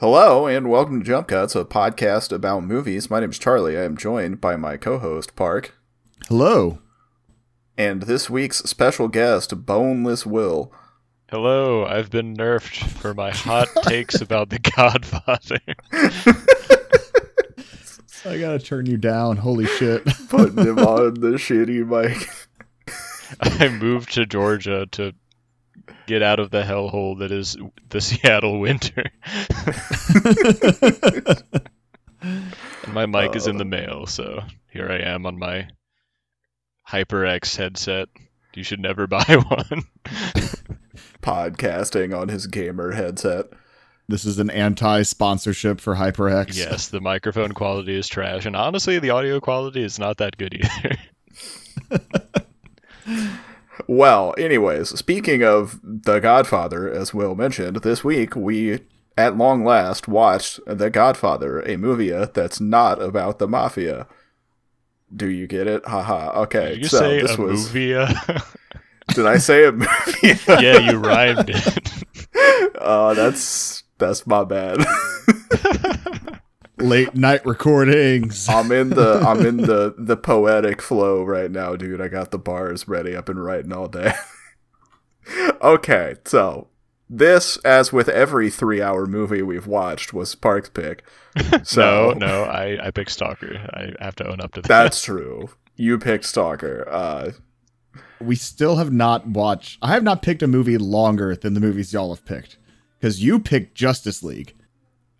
Hello and welcome to Jump Cuts, a podcast about movies. My name is Charlie. I am joined by my co-host Park, Hello. and this week's special guest, Boneless Will. Hello, I've been nerfed for my hot takes about The Godfather. I gotta turn you down. Holy shit. Putting him on the shitty mic. I moved to Georgia to get out of the hellhole that is the Seattle winter. and my mic is in the uh. mail, so here I am on my HyperX headset. You should never buy one. Podcasting on his gamer headset. this is an anti sponsorship for HyperX. yes, the microphone quality is trash, and honestly, the audio quality is not that good either. Well, anyways, speaking of The Godfather, as Will mentioned, this week we, at long last, watched The Godfather, a movie that's not about the mafia. Do you get it? Haha. Okay, Did you so say this a was. movie? uh, Did I say a movie? yeah, you rhymed it. Oh, that's that's my bad. Late night recordings. I'm in the I'm in the the poetic flow right now, dude. I got the bars ready. I've been writing all day. okay, so this, as with every three hour movie we've watched, was Park's pick. So no, no, I, I picked Stalker. I have to own up to that. that's true. You picked Stalker. Uh, we still have not watched. I have not picked a movie longer than the movies y'all have picked. Because you picked Justice League.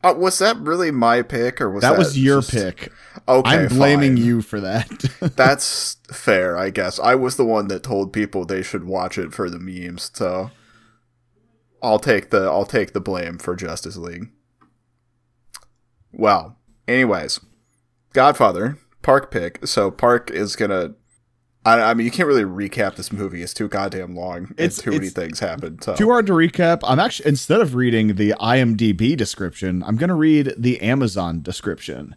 Uh, was that really my pick, or was that That was your just- pick. Okay, I'm blaming fine. you for that. That's fair, I guess. I was the one that told people they should watch it for the memes, so I'll take the I'll take the blame for Justice League. Well, anyways, Godfather, Park pick. So Park is gonna. I, I mean, you can't really recap this movie. It's too goddamn long. It's It's- too many things happen. So Too hard to recap. I'm actually instead of reading the IMDb description, I'm going to read the Amazon description.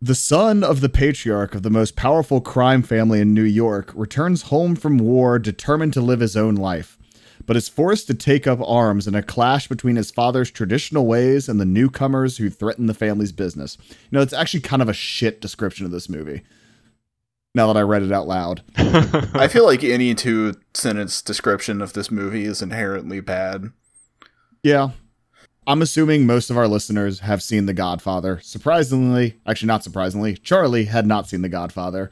The son of the patriarch of the most powerful crime family in New York returns home from war determined to live his own life, but is forced to take up arms in a clash between his father's traditional ways and the newcomers who threaten the family's business. You know, it's actually kind of a shit description of this movie. Now that I read it out loud. I feel like any two sentence description of this movie is inherently bad. Yeah. I'm assuming most of our listeners have seen The Godfather. Surprisingly, actually not surprisingly, Charlie had not seen The Godfather.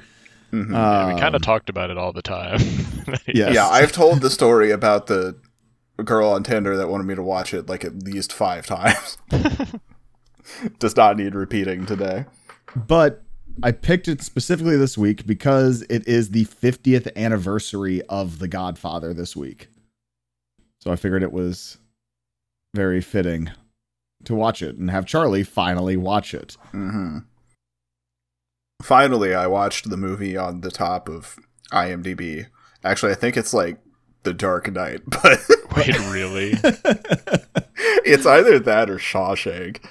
Mhm. Yeah, we kind Um, of talked about it all the time. Yes. Yeah, I've told the story about the girl on Tinder that wanted me to watch it like at least five times. Does not need repeating today. But I picked it specifically this week because it is the 50th anniversary of The Godfather this week. So I figured it was very fitting to watch it and have Charlie finally watch it. hmm Finally, I watched the movie on the top of IMDb. Actually, I think it's like The Dark Knight, but Wait, really? it's either that or Shawshank.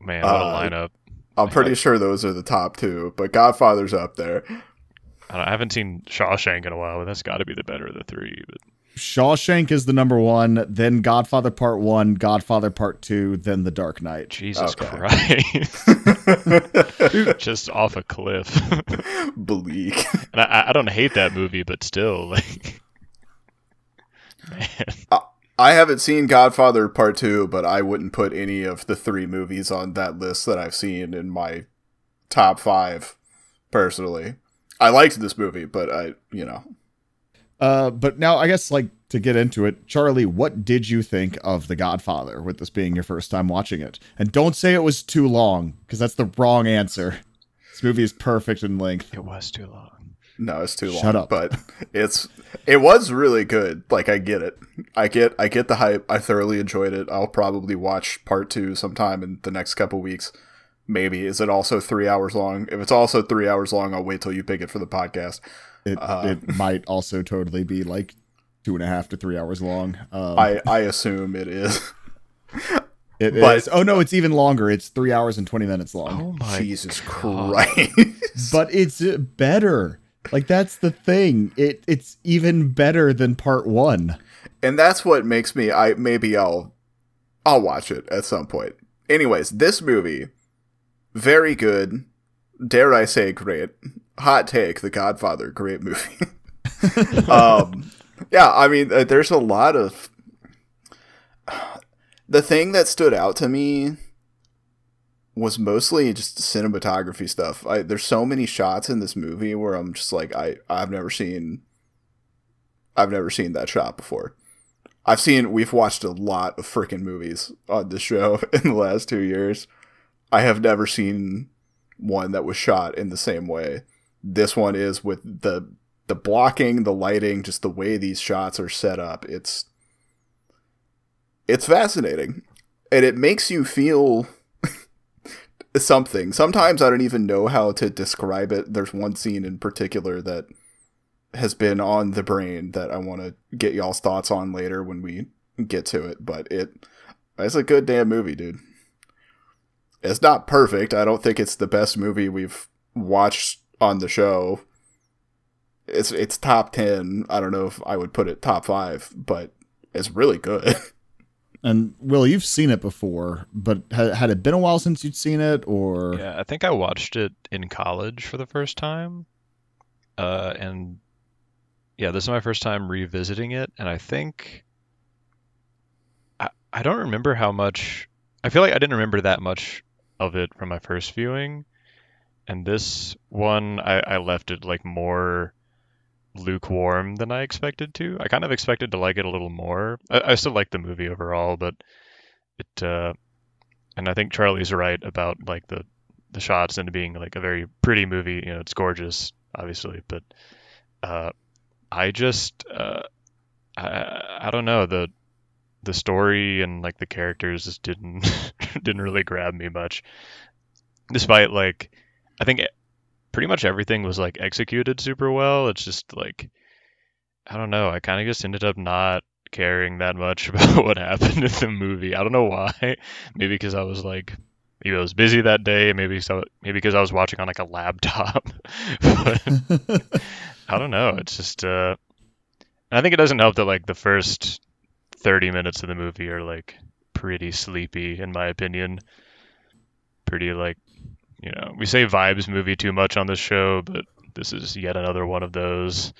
Man, what a Uh, lineup. I'm pretty sure those are the top two, but Godfather's up there. I, don't- I haven't seen Shawshank in a while, but that's got to be the better of the three. But Shawshank is the number one, then Godfather Part 1, Godfather Part 2, then The Dark Knight. Jesus Okay. Christ, just off a cliff. Bleak. and I, I don't hate that movie, but still, like, man, I haven't seen Godfather Part 2, but I wouldn't put any of the three movies on that list that I've seen in my top five, personally. I liked this movie, but I, you know. Uh, but now I guess like to get into it, Charlie, what did you think of The Godfather with this being your first time watching it? And don't say it was too long, because that's the wrong answer. This movie is perfect in length. it was too long. No, it's too long. Shut up. But it's it was really good. Like I get it. I get I get the hype. I thoroughly enjoyed it. I'll probably watch part two sometime in the next couple weeks. Maybe. Is it also three hours long? If it's also three hours long, I'll wait till you pick it for the podcast. It Uh, it might also totally be like two and a half to three hours long. Um, I, I assume it is. it but- is- Oh no, it's even longer. It's three hours and twenty minutes long. Oh my Jesus God. Christ. But it's uh, better. Like that's the thing. It it's even better than part one. and that's what makes me I maybe I'll I'll watch it at some point. Anyways, this movie, very good. Dare I say, great. Hot take: The Godfather, great movie. um, yeah, I mean, uh, there's a lot of the thing that stood out to me was mostly just cinematography stuff. I, there's so many shots in this movie where I'm just like, I I've never seen, I've never seen that shot before. I've seen, we've watched a lot of freaking movies on this show in the last two years. I have never seen one that was shot in the same way. This one is with the the blocking, the lighting, just the way these shots are set up. It's it's fascinating. And it makes you feel something. Sometimes I don't even know how to describe it. There's one scene in particular that has been on the brain that I want to get y'all's thoughts on later when we get to it, but it it's a good damn movie, dude. It's not perfect. I don't think it's the best movie we've watched on the show. It's it's top 10. I don't know if I would put it top 5, but it's really good. And Will, you've seen it before, but had, had it been a while since you'd seen it, or Yeah, I think I watched it in college for the first time. Uh, and yeah, this is my first time revisiting it, and I think I I don't remember how much. I feel like I didn't remember that much of it from my first viewing, and this one I, I left it like more lukewarm than I expected to. I kind of expected to like it a little more. I, I still like the movie overall, but it uh, and I think Charlie's right about like the the shots and being like a very pretty movie. You know, it's gorgeous, obviously, but uh, I just uh, I, I don't know the the story and like the characters just didn't didn't really grab me much. Despite like I think pretty much everything was like executed super well. It's just like I don't know. I kind of just ended up not caring that much about what happened in the movie. I don't know why. Maybe because I was like maybe I was busy that day. Maybe so. Maybe because I was watching on like a laptop. but I don't know. It's just. uh I think it doesn't help that like the first thirty minutes of the movie are like pretty sleepy, in my opinion. Pretty like, you know, we say vibes movie too much on this show, but this is yet another one of those,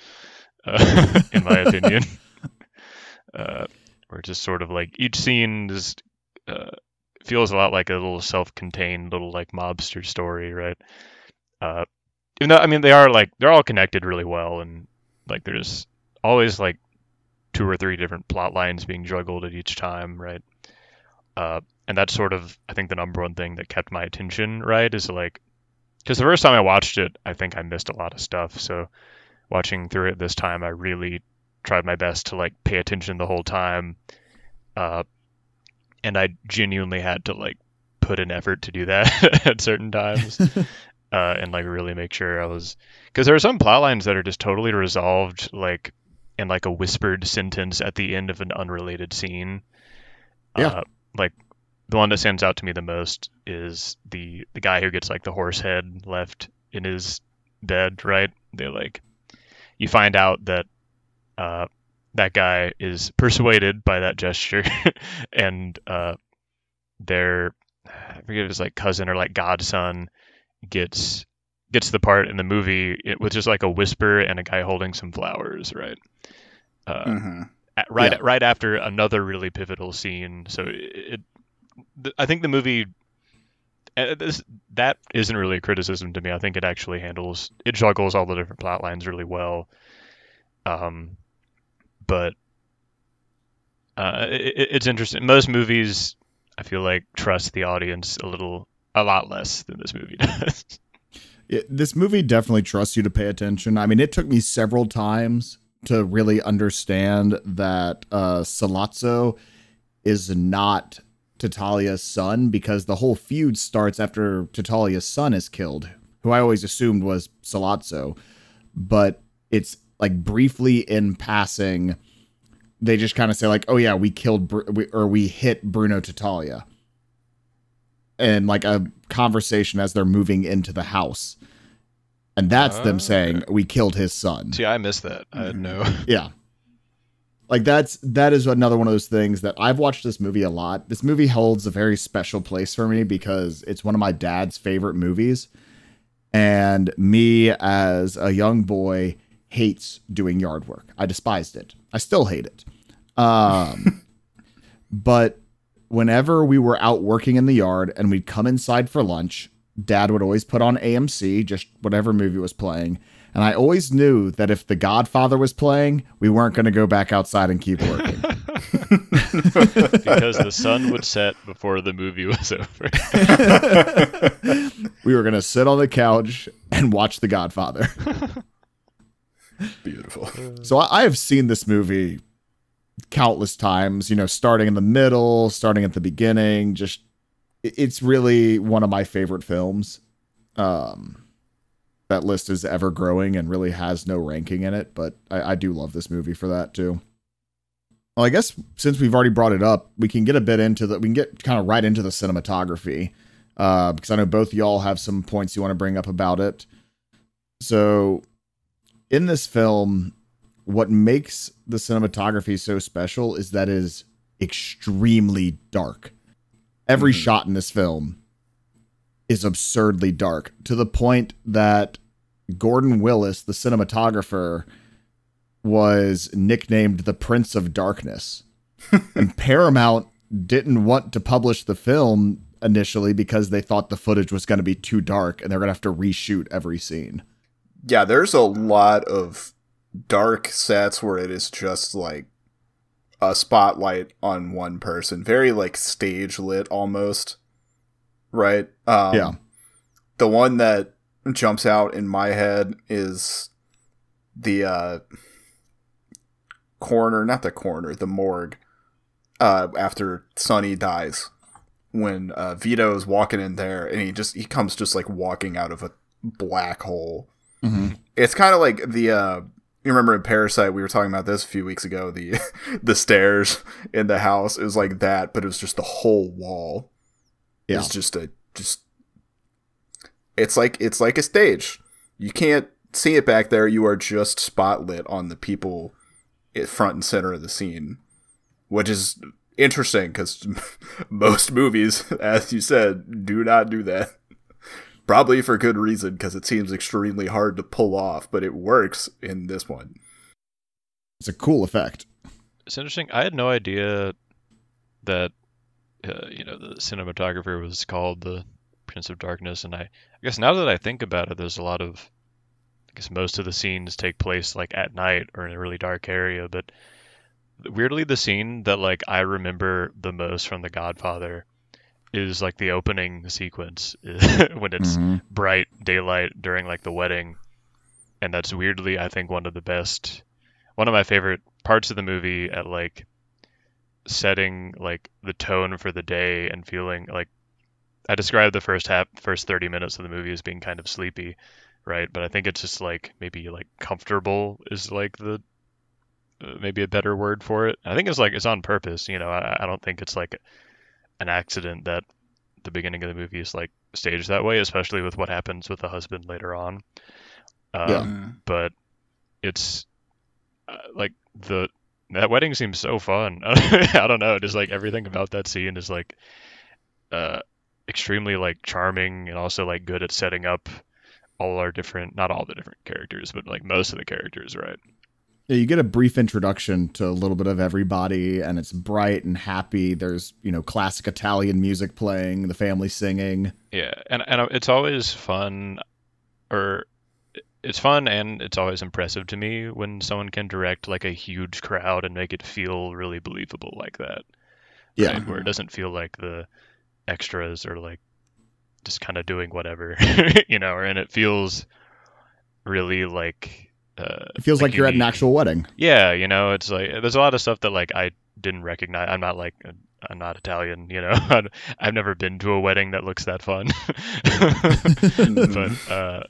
uh, in my opinion. Uh, where just sort of like each scene just uh, feels a lot like a little self-contained little like mobster story, right? Uh, even though I mean they are like they're all connected really well, and like there's always like two or three different plot lines being juggled at each time, right? Uh, and that's sort of I think the number one thing that kept my attention, right? Is like because the first time I watched it, I think I missed a lot of stuff. So watching through it this time, I really tried my best to like pay attention the whole time. Uh, and I genuinely had to like put an effort to do that at certain times. uh, and like really make sure I was because there are some plot lines that are just totally resolved like in like a whispered sentence at the end of an unrelated scene. Yeah. Uh, like the one that stands out to me the most is the the guy who gets like the horse head left in his bed, right? They like you find out that uh, that guy is persuaded by that gesture, and uh, their I forget if it's like cousin or like godson gets gets the part in the movie it, with just like a whisper and a guy holding some flowers, right? Uh, mm-hmm. at- right Yeah. right after another really pivotal scene. So it, it I think the movie uh, this that isn't really a criticism to me. I think it actually handles it juggles all the different plot lines really well. Um, but uh, it, it's interesting. Most movies, I feel like, trust the audience a little, a lot less than this movie does. It, this movie definitely trusts you to pay attention. I mean, it took me several times to really understand that uh, Sollozzo is not Tattaglia's son because the whole feud starts after Tattaglia's son is killed, who I always assumed was Sollozzo. But it's like briefly in passing, they just kind of say like, "Oh yeah, we killed Br- we, or we hit Bruno Tattaglia." And like a conversation as they're moving into the house. And that's Oh, them ah. saying, We killed his son. See, I missed that. I had no. Yeah. Like that's that is another one of those things that I've watched this movie a lot. This movie holds a very special place for me because it's one of my dad's favorite movies. And me as a young boy hates doing yard work. I despised it. I still hate it. Um but whenever we were out working in the yard and we'd come inside for lunch, dad would always put on AMC, just whatever movie was playing. And I always knew that if The Godfather was playing, we weren't going to go back outside and keep working. because the sun would set before the movie was over. we were going to sit on the couch and watch The Godfather. Beautiful. So I, I have seen this movie countless times, you know, starting in the middle, starting at the beginning, just it- it's really one of my favorite films. Um that list is ever growing and really has no ranking in it, but I, I do love this movie for that too. Well, I guess since we've already brought it up, we can get a bit into the we can get kind of right into the cinematography. Uh, because I know both y'all have some points you want to bring up about it. So in this film, what makes the cinematography so special is that it is extremely dark. Every Mhm. shot in this film is absurdly dark to the point that Gordon Willis, the cinematographer, was nicknamed the Prince of Darkness. and Paramount didn't want to publish the film initially because they thought the footage was going to be too dark and they're going to have to reshoot every scene. Yeah, there's a lot of dark sets where it is just like a spotlight on one person, very like stage lit almost. Right? Um, Yeah. The one that jumps out in my head is the uh coroner, not the coroner, the morgue. Uh, after Sonny dies, when uh, Vito is walking in there, and he just he comes just like walking out of a black hole. Mm-hmm. It's kind of like the uh you remember in Parasite we were talking about this a few weeks ago the the stairs in the house it was like that but it was just the whole wall. Yeah. It's just a just it's like it's like a stage. You can't see it back there. You are just spotlit on the people at front and center of the scene, which is interesting because most movies, as you said, do not do that. Probably for good reason because it seems extremely hard to pull off, but it works in this one. It's a cool effect. It's interesting. I had no idea that uh, the cinematographer was called the Prince of Darkness, and I, I guess now that I think about it, there's a lot of I guess most of the scenes take place like at night or in a really dark area, but weirdly the scene that like I remember the most from The Godfather is like the opening sequence when it's Mhm. bright daylight during like the wedding and that's weirdly i think one of the best one of my favorite parts of the movie at like setting like the tone for the day and feeling like i described the first half first 30 minutes of the movie as being kind of sleepy right but i think it's just like maybe like comfortable is like the uh, maybe a better word for it i think it's like it's on purpose you know i, I don't think it's like an accident that the beginning of the movie is like staged that way, especially with what happens with the husband later on. Um, Yeah. But it's uh, like the that wedding seems so fun. I don't know, just like everything about that scene is like uh, extremely like charming and also like good at setting up all our different, not all the different characters, but like most of the characters, right? Yeah, you get a brief introduction to a little bit of everybody, and it's bright and happy. There's, you know, classic Italian music playing, the family singing. Yeah, and and it's always fun, or it's fun and it's always impressive to me when someone can direct like a huge crowd and make it feel really believable like that. Yeah. right? where it doesn't feel like the extras are like just kind of doing whatever, you know, and it feels really like. Uh, It feels like, you you're at an actual wedding. yeah, you know, it's like there's a lot of stuff that like I didn't recognize. I'm not like I'm not Italian, you know. I've never been to a wedding that looks that fun. but uh,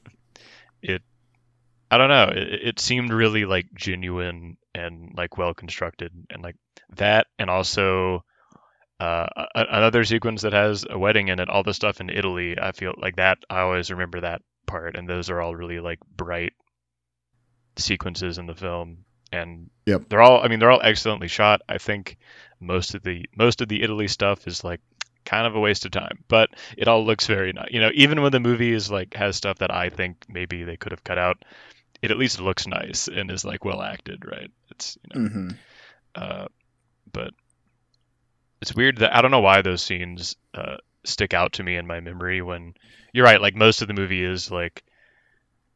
I don't know. It, it seemed really like genuine and like well constructed, and like that, and also uh, a- another sequence that has a wedding in it. All the stuff in Italy, I feel like that. I always remember that part, and those are all really like bright sequences in the film. and Yep. they're all. I mean, they're all excellently shot. I think most of the most of the Italy stuff is like kind of a waste of time, but it all looks very nice. You know, even when the movie is like has stuff that I think maybe they could have cut out, it at least looks nice and is like well acted, right? It's you know, hmm uh, but it's weird that I don't know why those scenes uh, stick out to me in my memory when you're right. Like most of the movie is like,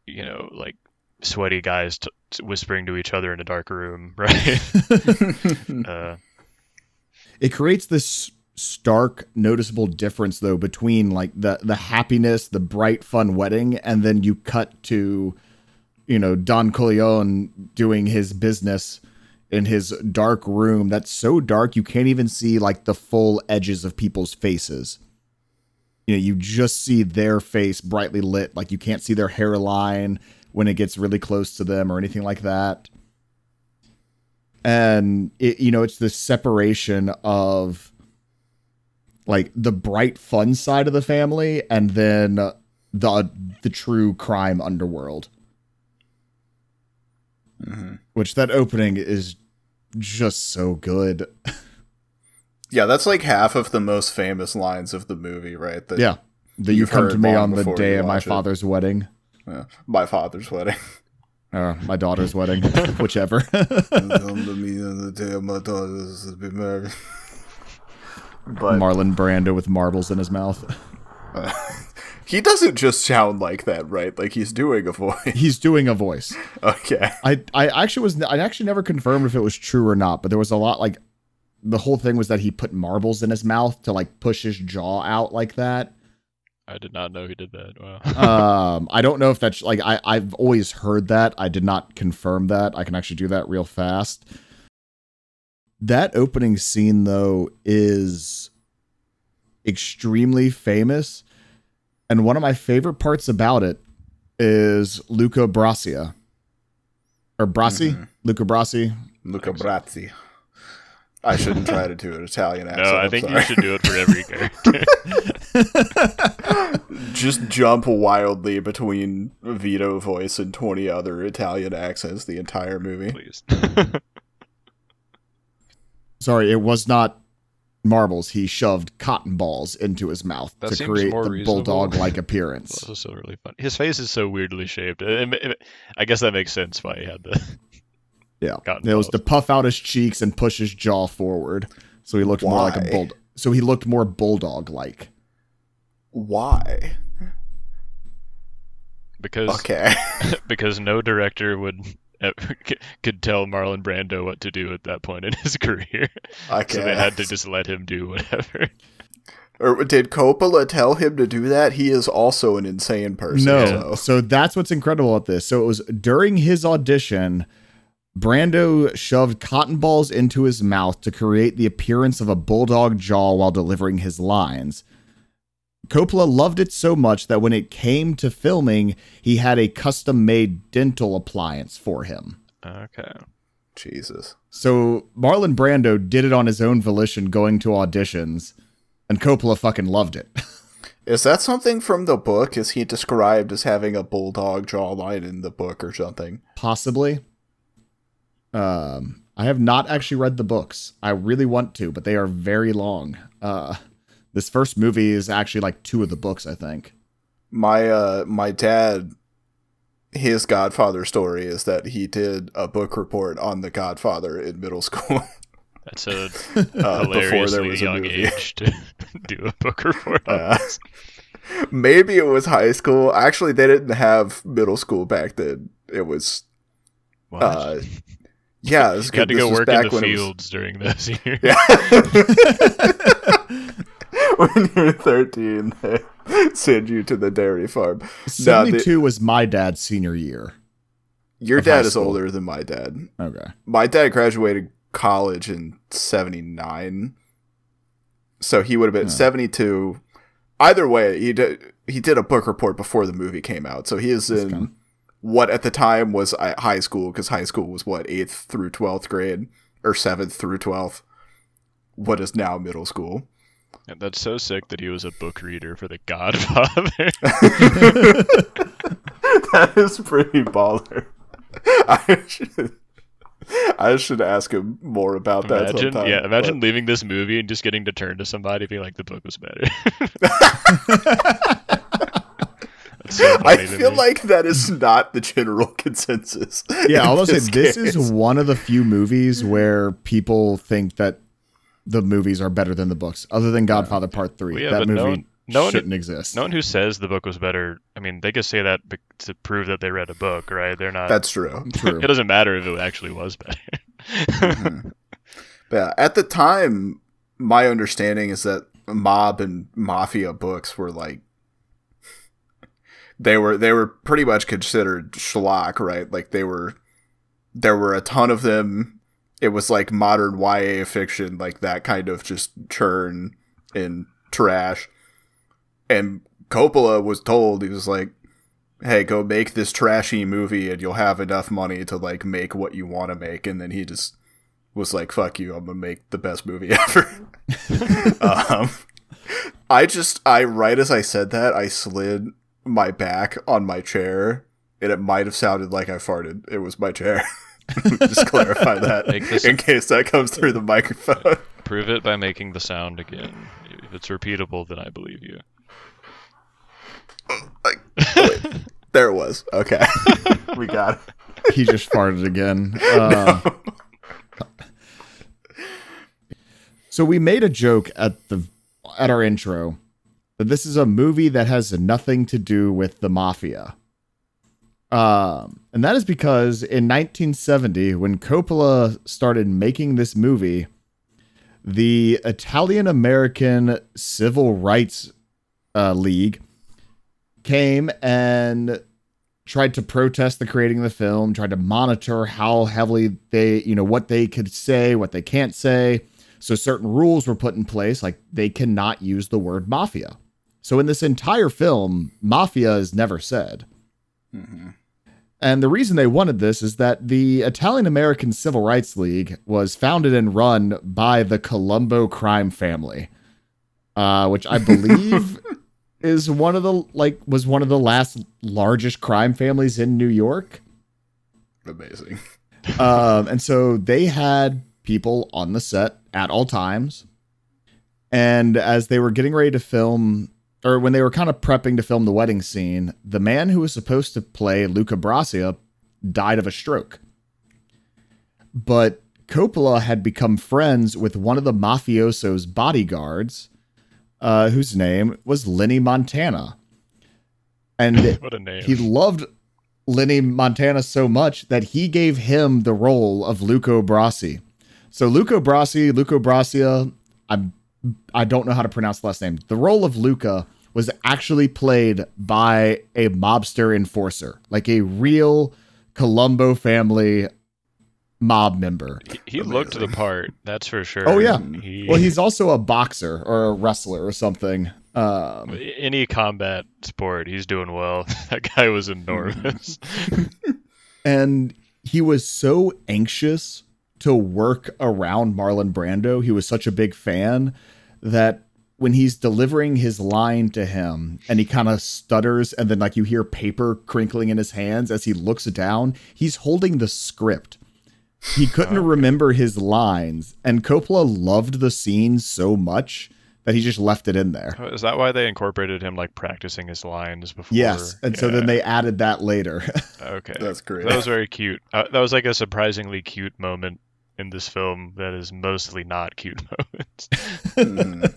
you know, like sweaty guys t- whispering to each other in a dark room, right? uh, it creates this stark noticeable difference though between like the the happiness the bright fun wedding and then you cut to you know don Corleone doing his business in his dark room that's so dark you can't even see like the full edges of people's faces. You know you just see their face brightly lit like you can't see their hairline when it gets really close to them or anything like that. And it you know it's the separation of like the bright fun side of the family and then the the true crime underworld hmm which that opening is just so good Yeah, that's like half of the most famous lines of the movie, right? That, yeah that you come to me on the day of my watch it. father's wedding yeah. My father's wedding. or my daughter's wedding whichever Come to me on the day of my daughter's to be married. But marlon brando with marbles in his mouth he doesn't just sound like that, right? Like he's doing a voice. he's doing a voice Okay. I I actually was I actually never confirmed if it was true or not, but there was a lot like the whole thing was that he put marbles in his mouth to like push his jaw out like that. I did not know he did that. Wow. Um, I don't know if that's like I I've always heard that. I did not confirm that. I can actually do that real fast. That opening scene though is extremely famous, and one of my favorite parts about it is Luca Brasi. Or Brasi? Mhm. Luca Brasi. Luca Brazzi. I shouldn't try to do an Italian accent. no, I think you should do it for every character. just jump wildly between Vito voice and 20 other Italian accents the entire movie. Please. Sorry, it was not marbles. He shoved cotton balls into his mouth That to create the bulldog-like It's appearance. also so really funny. His face is so weirdly shaped. It- it- it- I guess that makes sense why he had the. Yeah, Cotton it was to puff out his cheeks and push his jaw forward, so he looked more like a Why? bull. So he looked more bulldog-like. Why? Because Okay. because no director would ever, could tell Marlon Brando what to do at that point in his career. Okay. So they had to just let him do whatever. Or did Coppola tell him to do that? He is also an insane person. No, so- so that's what's incredible about this. So it was during his audition, Brando shoved cotton balls into his mouth to create the appearance of a bulldog jaw while delivering his lines. Coppola loved it so much that when it came to filming, he had a custom made dental appliance for him. Okay. Jesus. So Marlon Brando did it on his own volition going to auditions, and Coppola fucking loved it. Is that something from the book? Is he described as having a bulldog jawline in the book or something? Possibly. Um, I have not actually read the books. I really want to, but they are very long. Uh, this first movie is actually like two of the books, I think. My uh my dad his Godfather story is that he did a book report on the Godfather in middle school. That's a uh, before there hilariously was a young movie. age to do a book report on Uh, this. Maybe it was high school. Actually, they didn't have middle school back then. It was What? uh yeah, it was you had to this go was work in the when it was- fields during those years. Yeah. when you're 13, they send you to the dairy farm. No, the- 72 was my dad's senior year. your dad is older than my dad. Okay. My dad graduated college in 79. So he would have been Yeah. 72. Either way, he did he did a book report before the movie came out. So he is in kinda- what at the time was uh, high school because high school was what 8th through 12th grade or 7th through 12th. What is now middle school. And that's so sick that he was a book reader for The Godfather. that is pretty baller. I should- I should ask him more about that Imagine, sometime. yeah, imagine leaving this movie and just getting to turn to somebody being like, the book was better. That's so I feel me. like that is not the general consensus. Yeah, I'll say this this is one of the few movies where people think that the movies are better than the books, other than Godfather Part Three. Well, yeah, that movie no one- no one- shouldn't exist. no one who says the book was better. I mean, they could say that to prove that they read a book, right? They're not. That's true. True. it doesn't matter if it actually was better. Mhm. But yeah, at the time, my understanding is that mob and mafia books were like they were they were pretty much considered schlock, right? Like they were there were a ton of them. It was like modern YA fiction, like that kind of just churn and trash. And Coppola was told he was like, "Hey, go make this trashy movie, and you'll have enough money to like make what you want to make." And then he just was like, "Fuck you, I'm gonna make the best movie ever." um, I just, I right as I said that, I slid my back on my chair, and it might have sounded like I farted. It was my chair. just clarify that in case that comes through the microphone. Prove it by making the sound again. If it's repeatable, then I believe you. like, oh, wait, there it was. Okay, we got it. he just farted again. Uh, so we made a joke at the at our intro that this is a movie that has nothing to do with the mafia. Um, and that is because in 1970, when Coppola started making this movie, the Italian American Civil Rights uh, League came and tried to protest the creating of the film, tried to monitor how heavily they, you know, what they could say, what they can't say. So certain rules were put in place, like they cannot use the word mafia. So in this entire film, mafia is never said. And the reason they wanted this is that the Italian American Civil Rights League was founded and run by the Colombo crime family, uh, which I believe is one of the like was one of the last largest crime families in New York. Amazing. Um, and so they had people on the set at all times. And as they were getting ready to film, or when they were kind of prepping to film the wedding scene, the man who was supposed to play Luca Brasi died of a stroke. But Coppola had become friends with one of the mafioso's bodyguards, uh, whose name was Lenny Montana. And What a name. he loved Lenny Montana so much that he gave him the role of Luca Brasi. So Luca Brasi, Luca Brasia, I'm I don't know how to pronounce the last name. The role of Luca was actually played by a mobster enforcer, like a real Colombo family mob member. He, he looked the part, that's for sure. Oh, yeah. He, Well, he's also a boxer or a wrestler or something. Um, any combat sport, he's doing well. that guy was enormous. and he was so anxious to work around Marlon Brando. He was such a big fan that when he's delivering his line to him and he kind of stutters and then like you hear paper crinkling in his hands as he looks down, he's holding the script. He couldn't remember his lines and Coppola loved the scene so much that he just left it in there. Is that why they incorporated him like practicing his lines before? Yes, and so then they added that later. Okay. That's great. That was very cute. Uh, that was like a surprisingly cute moment in this film that is mostly not cute moments. Mhm.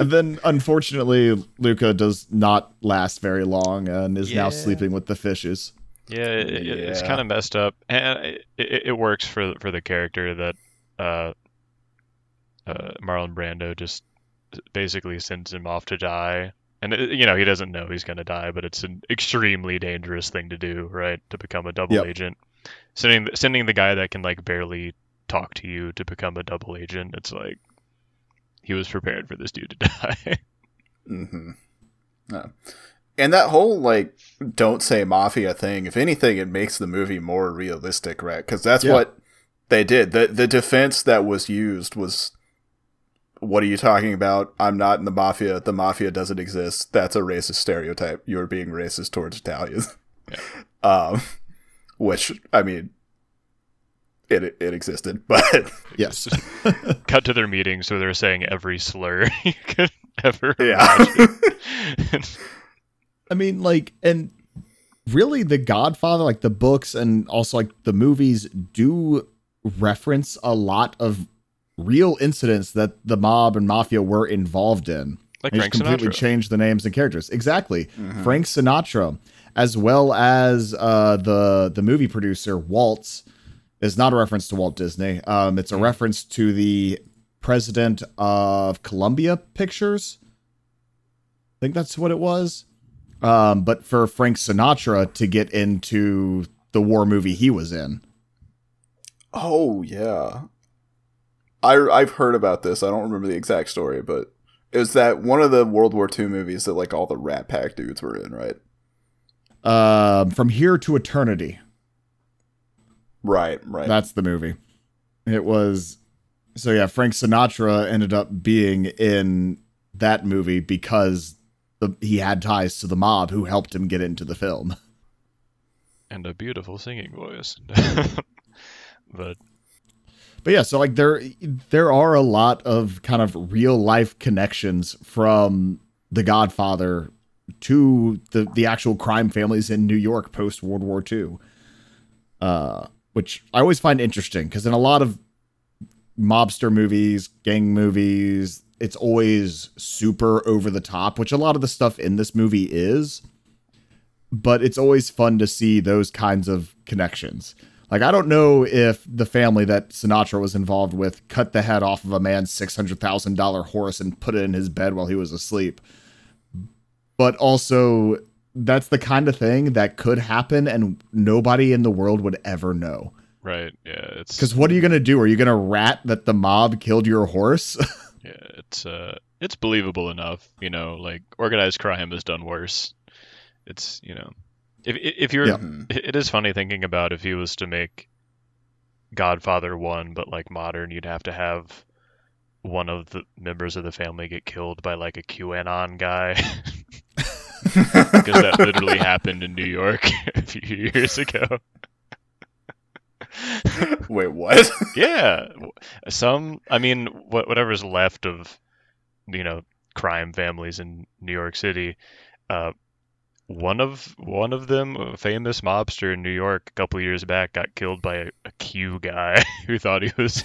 And then, unfortunately, Luca does not last very long and is now sleeping with the fishes. Yeah, it, it- it's kind of messed up, and it, it, it works for for the character that uh, uh, Marlon Brando just basically sends him off to die. And you know he doesn't know he's gonna die, but it's an extremely dangerous thing to do, right? To become a double Yep. agent, sending sending the guy that can like barely talk to you to become a double agent. It's like he was prepared for this dude to die. mm-hmm. Yeah. And that whole like don't say mafia thing, if anything, it makes the movie more realistic, right? Because that's Yeah. what they did. the The defense that was used was, "What are you talking about? I'm not in the mafia. The mafia doesn't exist. That's a racist stereotype. You're being racist towards Italians." Yeah. um, which I mean, it it existed, but Yes. Cut to their meeting, so they're saying every slur you could ever yeah. imagine. I mean, like, and really, The Godfather, like the books and also like the movies, do reference a lot of real incidents that the mob and mafia were involved in. like They Frank just completely Sinatra. changed the names and characters. Exactly. Frank Sinatra, as well as uh, the the movie producer Woltz, is not a reference to Walt Disney. Um, it's a reference to the president of Columbia Pictures. I think that's what it was. Um, but for Frank Sinatra to get into the war movie he was in. Oh yeah, I I've heard about this. I don't remember the exact story, but it was that one of the World War II movies that like all the Rat Pack dudes were in, right? Um, From Here to Eternity. Right, right. That's the movie. It was so yeah, Frank Sinatra ended up being in that movie because the, he had ties to the mob who helped him get into the film. and a beautiful singing voice. but But yeah, so like there there are a lot of kind of real life connections from The Godfather to the the actual crime families in New York post World War II. Uh which I always find interesting because in a lot of mobster movies, gang movies, it's always super over the top, which a lot of the stuff in this movie is. But it's always fun to see those kinds of connections. Like I don't know if the family that Sinatra was involved with cut the head off of a man's six hundred thousand dollar horse and put it in his bed while he was asleep. But also that's the kind of thing that could happen and nobody in the world would ever know. right, yeah, it's Because what are you gonna do? Are you gonna rat that the mob killed your horse? yeah, it's uh, it's believable enough. You know, like organized crime has done worse. It's you know, if if you're, Yeah. it is funny thinking about if he was to make Godfather one, but like modern, you'd have to have one of the members of the family get killed by like a QAnon guy. Because that literally happened in New York a few years ago. Wait, what? yeah some i mean what whatever's left of you know crime families in new york city uh one of one of them a famous mobster in new york a couple years back got killed by a, a q guy who thought he was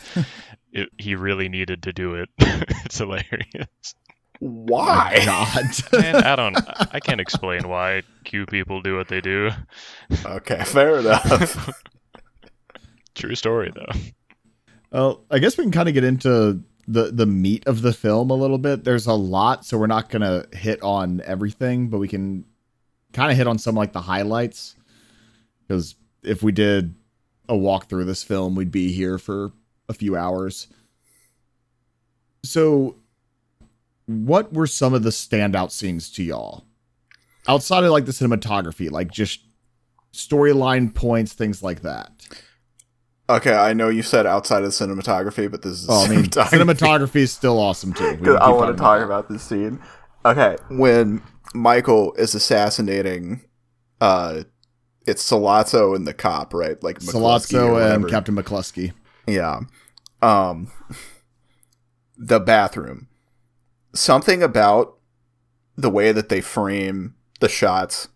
it, he really needed to do it it's hilarious Why? God. and i don't I- i can't explain why q people do what they do Okay, fair enough. true story though Well, I guess we can kind of get into the the meat of the film a little bit. There's a lot, so we're not gonna hit on everything, but we can kind of hit on some like the highlights. Because if we did a walk through this film, we'd be here for a few hours. So, what were some of the standout scenes to y'all outside of like the cinematography, like just storyline points, things like that? okay, I know you said outside of cinematography, but this is Oh, I mean, cinematography is still awesome too. I want to talk about this scene. Okay, when Michael is assassinating, uh, it's Sollozzo and the cop, right? Like Sollozzo and. Captain McCluskey. Yeah. Um, the bathroom. Something about the way that they frame the shots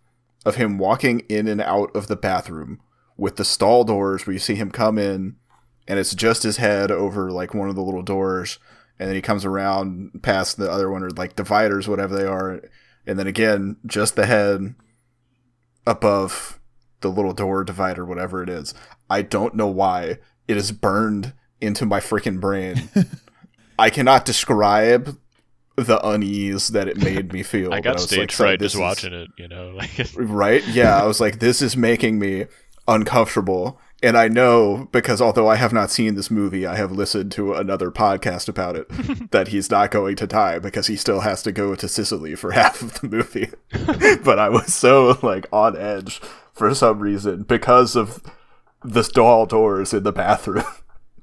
of him walking in and out of the bathroom with the stall doors where you see him come in and it's just his head over like one of the little doors and then he comes around past the other one or like dividers whatever they are and then again just the head above the little door divider whatever it is. I don't know why it is burned into my freaking brain. I cannot describe the unease that it made me feel i got was stage like, fright just is- watching it you know like right? Yeah i was like this is making me uncomfortable. And i know because although i have not seen this movie i have listened to another podcast about it that he's not going to die because he still has to go to sicily for half of the movie. But i was so like on edge for some reason because of the stall doors in the bathroom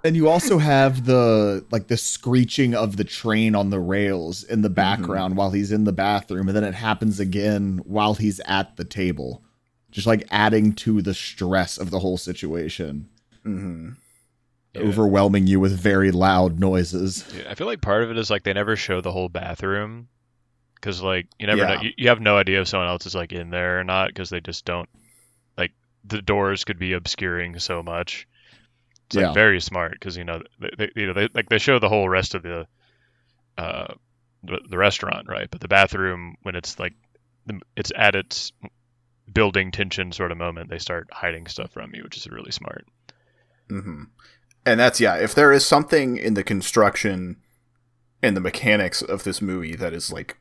And you also have the like the screeching of the train on the rails in the background while he's in the bathroom, and then it happens again while he's at the table, just like adding to the stress of the whole situation. hmm Yeah. overwhelming you with very loud noises. Yeah, I feel like part of it is like they never show the whole bathroom because like you never Yeah. know. You, you have no idea if someone else is like in there or not because they just don't like the doors could be obscuring so much. It's Yeah. like very smart because you know they, they you know they like they show the whole rest of the uh the, the restaurant right, but the bathroom when it's like the, it's at its building tension sort of moment they start hiding stuff from you, which is really smart. hmm And that's yeah. If there is something in the construction and the mechanics of this movie that is like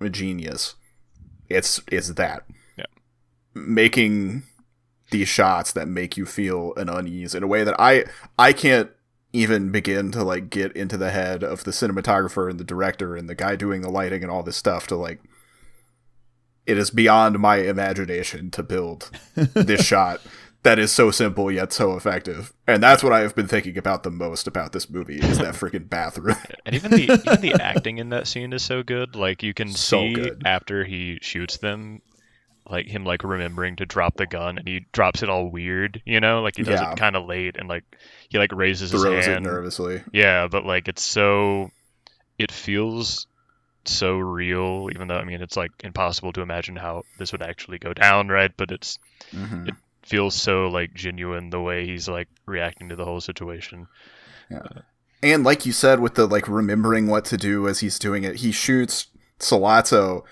a genius, it's it's that. Yeah. Making these shots that make you feel an unease in a way that I I can't even begin to like get into the head of the cinematographer and the director and the guy doing the lighting and all this stuff to like it is beyond my imagination to build this shot that is so simple yet so effective. And that's what I have been thinking about the most about this movie is that freaking bathroom. And even the even the acting in that scene is so good. Like you can So see good. after he shoots them, like him like remembering to drop the gun, and he drops it all weird. You know, like he does Yeah. it kind of late, and like he like raises his Throws it hand. nervously. Yeah, but like it's so, it feels so real. Even though I mean it's like impossible to imagine how this would actually go down, right? But it's hmm feels so like genuine the way he's like reacting to the whole situation. And like you said, with the like remembering what to do as he's doing it, he shoots Sollozzo.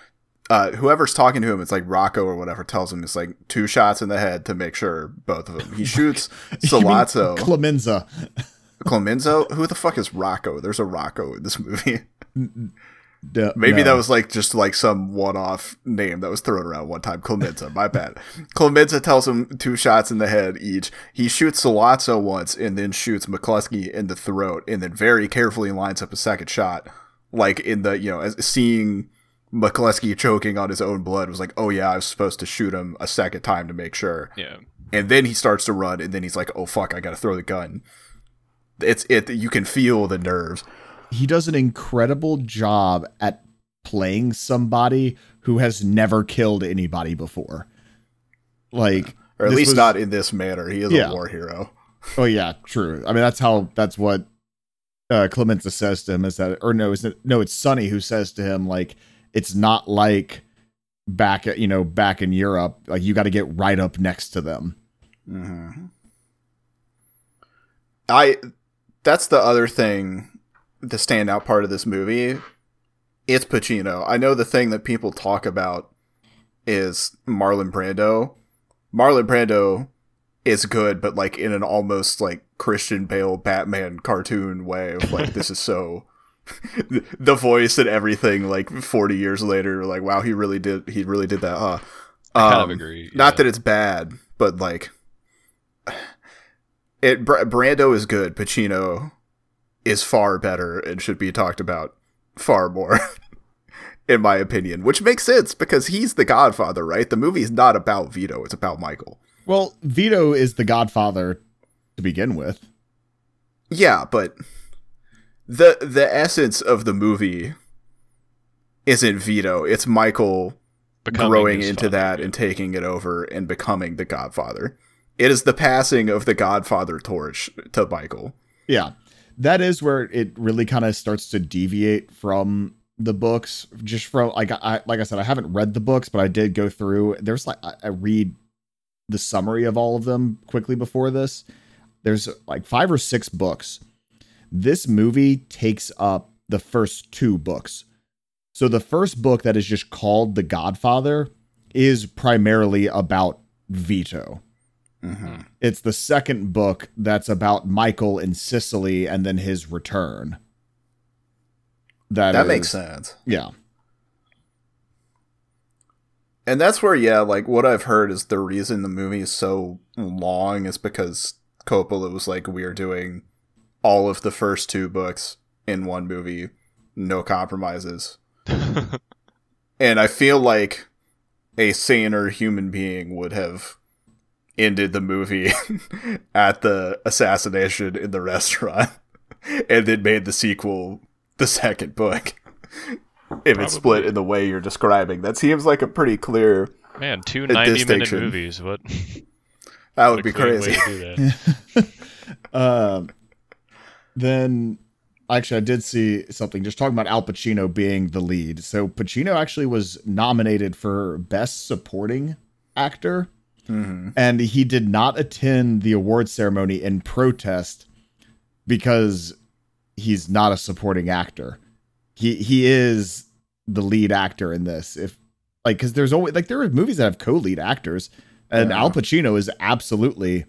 Uh, whoever's talking to him, it's like Rocco or whatever, tells him it's like two shots in the head to make sure both of them. He shoots Sollozzo. Clemenza. Clemenzo? Who the fuck is Rocco? There's a Rocco in this movie. D- Maybe no. that was like just like some one-off name that was thrown around one time. Clemenza, my bad. Clemenza tells him two shots in the head each. He shoots Sollozzo once and then shoots McCluskey in the throat, and then very carefully lines up a second shot. Like in the you know, as seeing McCluskey choking on his own blood was like, oh yeah, I was supposed to shoot him a second time to make sure. Yeah. And then he starts to run, and then he's like, oh fuck, I gotta throw the gun. It's it. You can feel the nerves. he does an incredible job at playing somebody who has never killed anybody before. Like, Or at least was- not in this manner. He is Yeah. a war hero. Oh yeah, true. I mean, that's how. That's what uh, Clemenza says to him. Is that, or no? Is it no? It's Sonny who says to him like, it's not like back at you know back in Europe. Like you got to get right up next to them. hmm I that's the other thing, the standout part of this movie. It's Pacino. I know the thing that people talk about is Marlon Brando. Marlon Brando is good, but like in an almost like Christian Bale Batman cartoon way of like this is so the voice and everything like 40 years later like wow he really did he really did that huh I kind of Um, agree. not that it's bad, but like it. Br- Brando is good. Pacino is far better and should be talked about far more, in my opinion. Which makes sense because he's the Godfather, right? The movie's not about Vito; it's about Michael. Well, Vito is the Godfather to begin with. Yeah, but the the essence of the movie isn't Vito; it's Michael Becoming growing into father, that yeah. and taking it over and becoming the Godfather. It is the passing of the Godfather torch to Michael. Yeah. That is where it really kind of starts to deviate from the books. Just from like I like I said, I haven't read the books, but I did go through. There's like I, I read the summary of all of them quickly before this. There's like five or six books. This movie takes up the first two books. So the first book that is just called The Godfather is primarily about Vito. Mm-hmm. It's the second book that's about Michael in Sicily and then his return. That, That is- makes sense. Yeah. And that's where, yeah, like what I've heard is the reason the movie is so long is because Coppola was like, we are doing all of the first two books in one movie, no compromises. And I feel like a saner human being would have ended the movie at the assassination in the restaurant and then made the sequel the second book. if it's split in the way you're describing, that seems like a pretty clear. Man, two A 90 minute movies. What? That would a be crazy. way to do that. Um then actually I did see something just talking about Al Pacino being the lead. So Pacino actually was nominated for best supporting actor Mm-hmm. and he did not attend the award ceremony in protest because he's not a supporting actor. He he is the lead actor in this. If like cuz there's always like there are movies that have co-lead actors and Yeah. Al Pacino is absolutely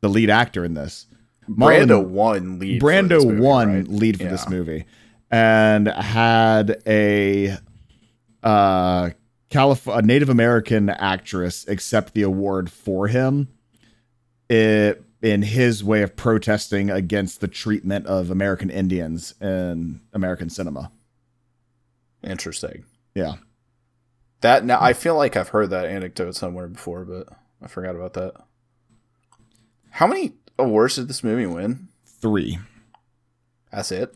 the lead actor in this. Marlon- Brando won lead. for Brando this movie, won right? lead for this movie and had a uh Calif- a Native American actress accept the award for him it, in his way of protesting against the treatment of American Indians in American cinema. Interesting. Yeah. That now I feel like I've heard that anecdote somewhere before, but I forgot about that. How many awards did this movie win? 3. That's it.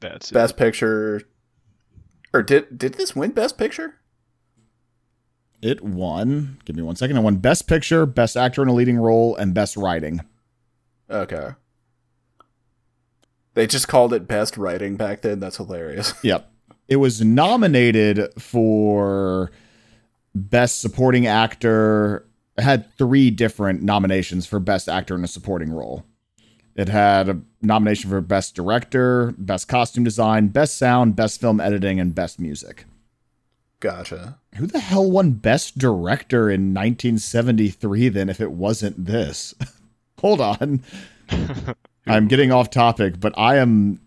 That's it. Best Picture, or did did this win Best Picture? It won, give me one second. It won Best Picture, Best Actor in a Leading Role, and Best Writing. Okay. They just called it Best Writing back then. That's hilarious. Yep. It was nominated for Best Supporting Actor. It had three different nominations for Best Actor in a Supporting Role. It had a nomination for Best Director, Best Costume Design, Best Sound, Best Film Editing, and Best Music. Gotcha. Who the hell won Best Director in 1973 then if it wasn't this? Hold on. I'm getting off topic, but I am.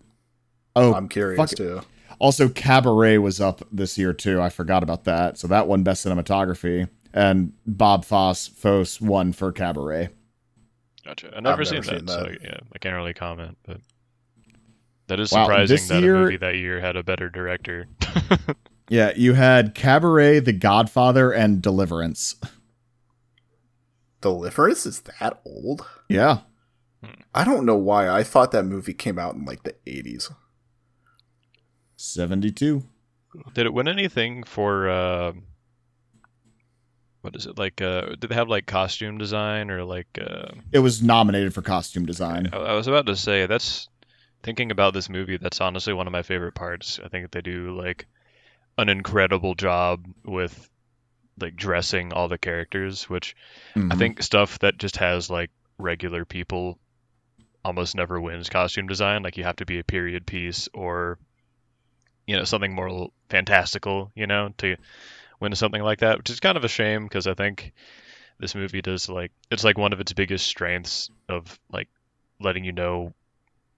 Oh, I'm curious fuck- too. also, Cabaret was up this year too. I forgot about that. So that won Best Cinematography, and Bob Fosse Fosse won for Cabaret. Gotcha. I've never, I've seen, never that, seen so yeah, I can't really comment. But that is Wow, surprising this that year- a movie that year had a better director. Yeah, you had Cabaret, The Godfather, and Deliverance. Deliverance is that old? Yeah, I don't know why. I thought that movie came out in like the 80s. seventy-two. Did it win anything for uh, what is it like? Uh, did they have like costume design or like? Uh, It was nominated for costume design. I, I was about to say that's thinking about this movie. That's honestly one of my favorite parts. I think they do like an incredible job with like dressing all the characters, which I Mhm. think stuff that just has like regular people almost never wins costume design. Like you have to be a period piece or you know something more fantastical, you know, to win something like that, which is kind of a shame because I think this movie does like it's like one of its biggest strengths of like letting you know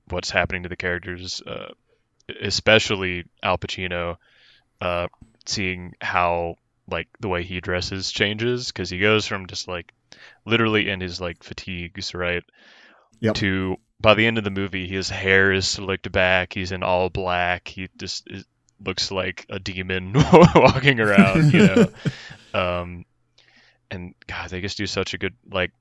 what's happening to the characters, uh, especially Al Pacino, uh, seeing how like the way he dresses changes because he goes from just like literally in his like fatigues, right? Yep. To by the end of the movie, his hair is slicked back. He's in all black. He just is, looks like a demon walking around, you know. um, and God, they just do such a good like.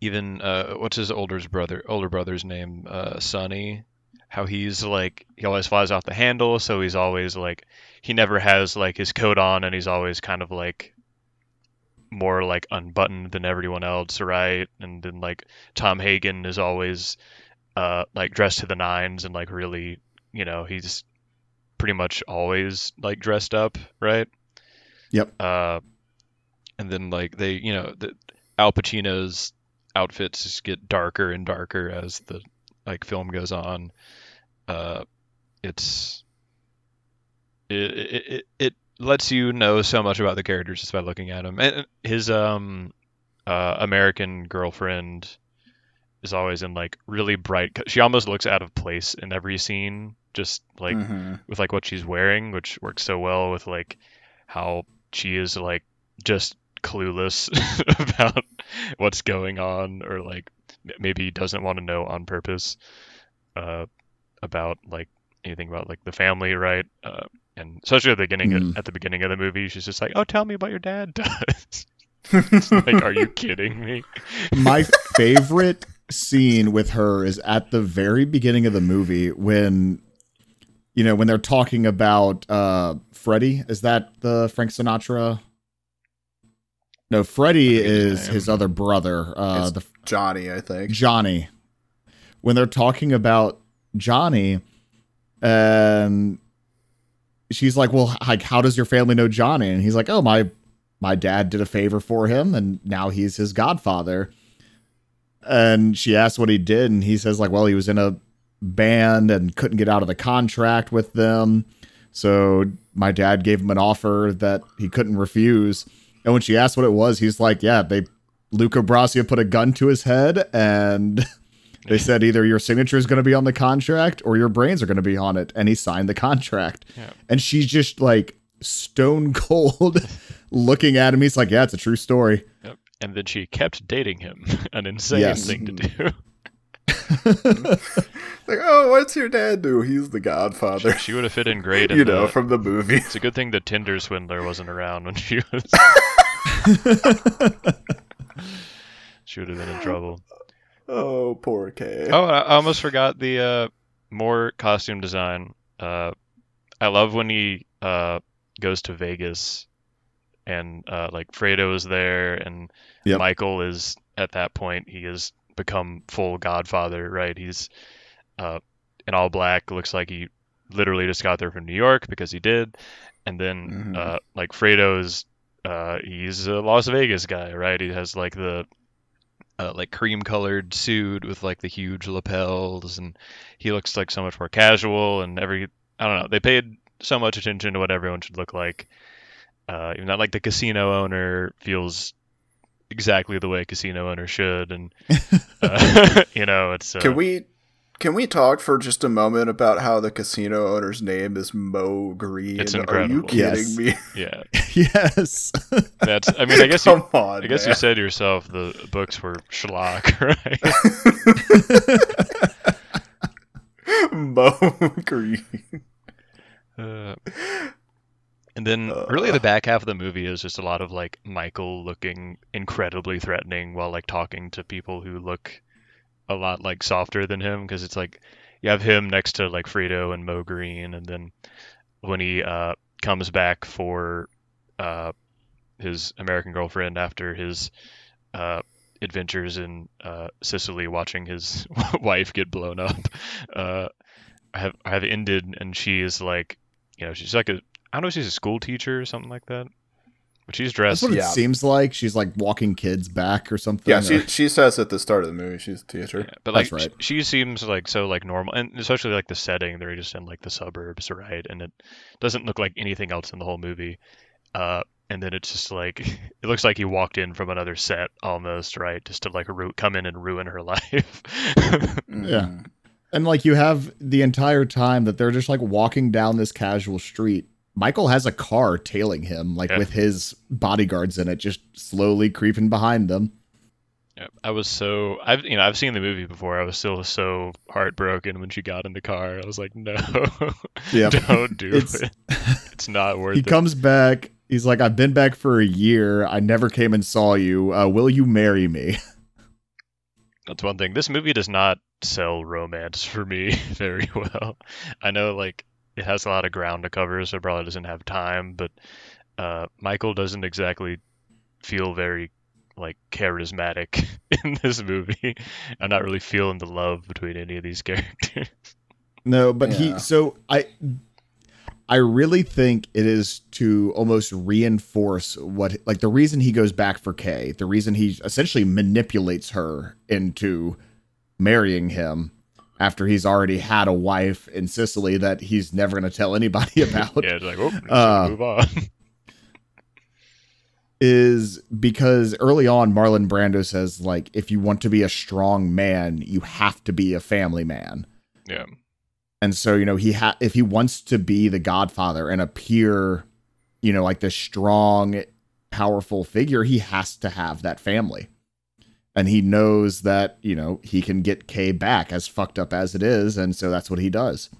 Even uh, what's his older brother? Older brother's name, uh, Sonny. How he's like he always flies off the handle, so he's always like he never has like his coat on, and he's always kind of like more like unbuttoned than everyone else, right? And then like Tom Hagen is always uh like dressed to the nines and like really, you know, he's pretty much always like dressed up, right? Yep. Uh and then like they, you know, the Al Pacino's outfits just get darker and darker as the like film goes on. Uh it's it, it, it, it lets you know so much about the characters just by looking at them. And his um uh American girlfriend is always in like really bright. She almost looks out of place in every scene, just like Mhm. with like what she's wearing, which works so well with like how she is like just clueless about what's going on, or like maybe doesn't want to know on purpose uh, about like anything about like the family, right? Uh, and especially at the beginning Mhm. at the beginning of the movie, she's just like, "Oh, tell me what your dad does." Like, are you kidding me? My favorite scene with her is at the very beginning of the movie when you know when they're talking about uh Freddie is that the Frank Sinatra No, Freddie I think his is his other brother, uh the Johnny, I think. Johnny. when they're talking about Johnny, and she's like, "Well, like, how does your family know Johnny?" And he's like, "Oh, my my dad did a favor for him, and now he's his godfather." And she asks what he did, and he says, "Like, well, he was in a band and couldn't get out of the contract with them, so my dad gave him an offer that he couldn't refuse." And when she asked what it was, he's like, "Yeah, they Luca Brasi put a gun to his head and." They said either your signature is going to be on the contract or your brains are going to be on it. And he signed the contract. Yeah. And she's just like stone cold looking at him. He's like, yeah, it's a true story. Yep. And then she kept dating him, an insane Yes. thing to do. Like, oh, what's your dad do? He's the Godfather. she would have fit in great in you the, know, from the movie. It's a good thing the Tinder swindler wasn't around when she was. she would have been in trouble. Oh, poor Kay. Oh, I almost forgot the uh, more costume design. Uh, I love when he uh, goes to Vegas and uh, like Fredo is there and Yep. Michael is at that point he has become full Godfather, right? He's uh, in all black. Looks like he literally just got there from New York because he did. And then Mhm. uh, like Fredo's uh, he's a Las Vegas guy, right? He has like the uh, like cream colored suit with like the huge lapels and he looks like so much more casual and every I don't know they paid so much attention to what everyone should look like uh, even that like the casino owner feels exactly the way a casino owner should and uh, you know it's uh, Can we can we talk for just a moment about how the casino owner's name is Moe Greene? It's incredible. Are you kidding Yes. me? yeah yes. that's I mean I guess you Come on, I guess you man. said yourself the books were schlock right Moe Greene. Uh, and then really the back half of the movie is just a lot of like Michael looking incredibly threatening while like talking to people who look a lot like softer than him because it's like you have him next to like Fredo and Moe Greene and then when he uh, comes back for uh, his American girlfriend after his uh, adventures in uh, Sicily watching his wife get blown up uh, have have ended and she is like you know she's like a I don't know if she's a school teacher or something like that but she's dressed. That's dressed what it seems like. She's like walking kids back or something. Yeah, or- she she says at the start of the movie she's a teacher. Yeah, but like That's right. she, she seems like so like normal and especially like the setting they're just in like the suburbs right and it doesn't look like anything else in the whole movie uh and then it's just like it looks like he walked in from another set almost right just to like ru- come in and ruin her life Yeah. Mhm. And like you have the entire time that they're just like walking down this casual street. Michael has a car tailing him, like Yeah. with his bodyguards in it, just slowly creeping behind them. Yeah, I was so I've you know I've seen the movie before. I was still so heartbroken when she got in the car. I was like, no, Yep. don't do It's- it. It's not worth it. He it. comes back. He's like, I've been back for a year. I never came and saw you. Uh, will you marry me? That's one thing. This movie does not sell romance for me very well. I know like it has a lot of ground to cover, so it probably doesn't have time. But uh, Michael doesn't exactly feel very like charismatic in this movie. I'm not really feeling the love between any of these characters. No, but Yeah. he so I I really think it is to almost reinforce what like the reason he goes back for Kay, the reason he essentially manipulates her into marrying him after he's already had a wife in Sicily that he's never going to tell anybody about yeah, it's like oh, Uh, move on. is because early on Marlon Brando says like if you want to be a strong man, you have to be a family man. yeah, And so, you know, he ha- if he wants to be the godfather and appear, you know, like this strong, powerful figure, he has to have that family. And he knows that, you know, he can get Kay back as fucked up as it is, and so that's what he does.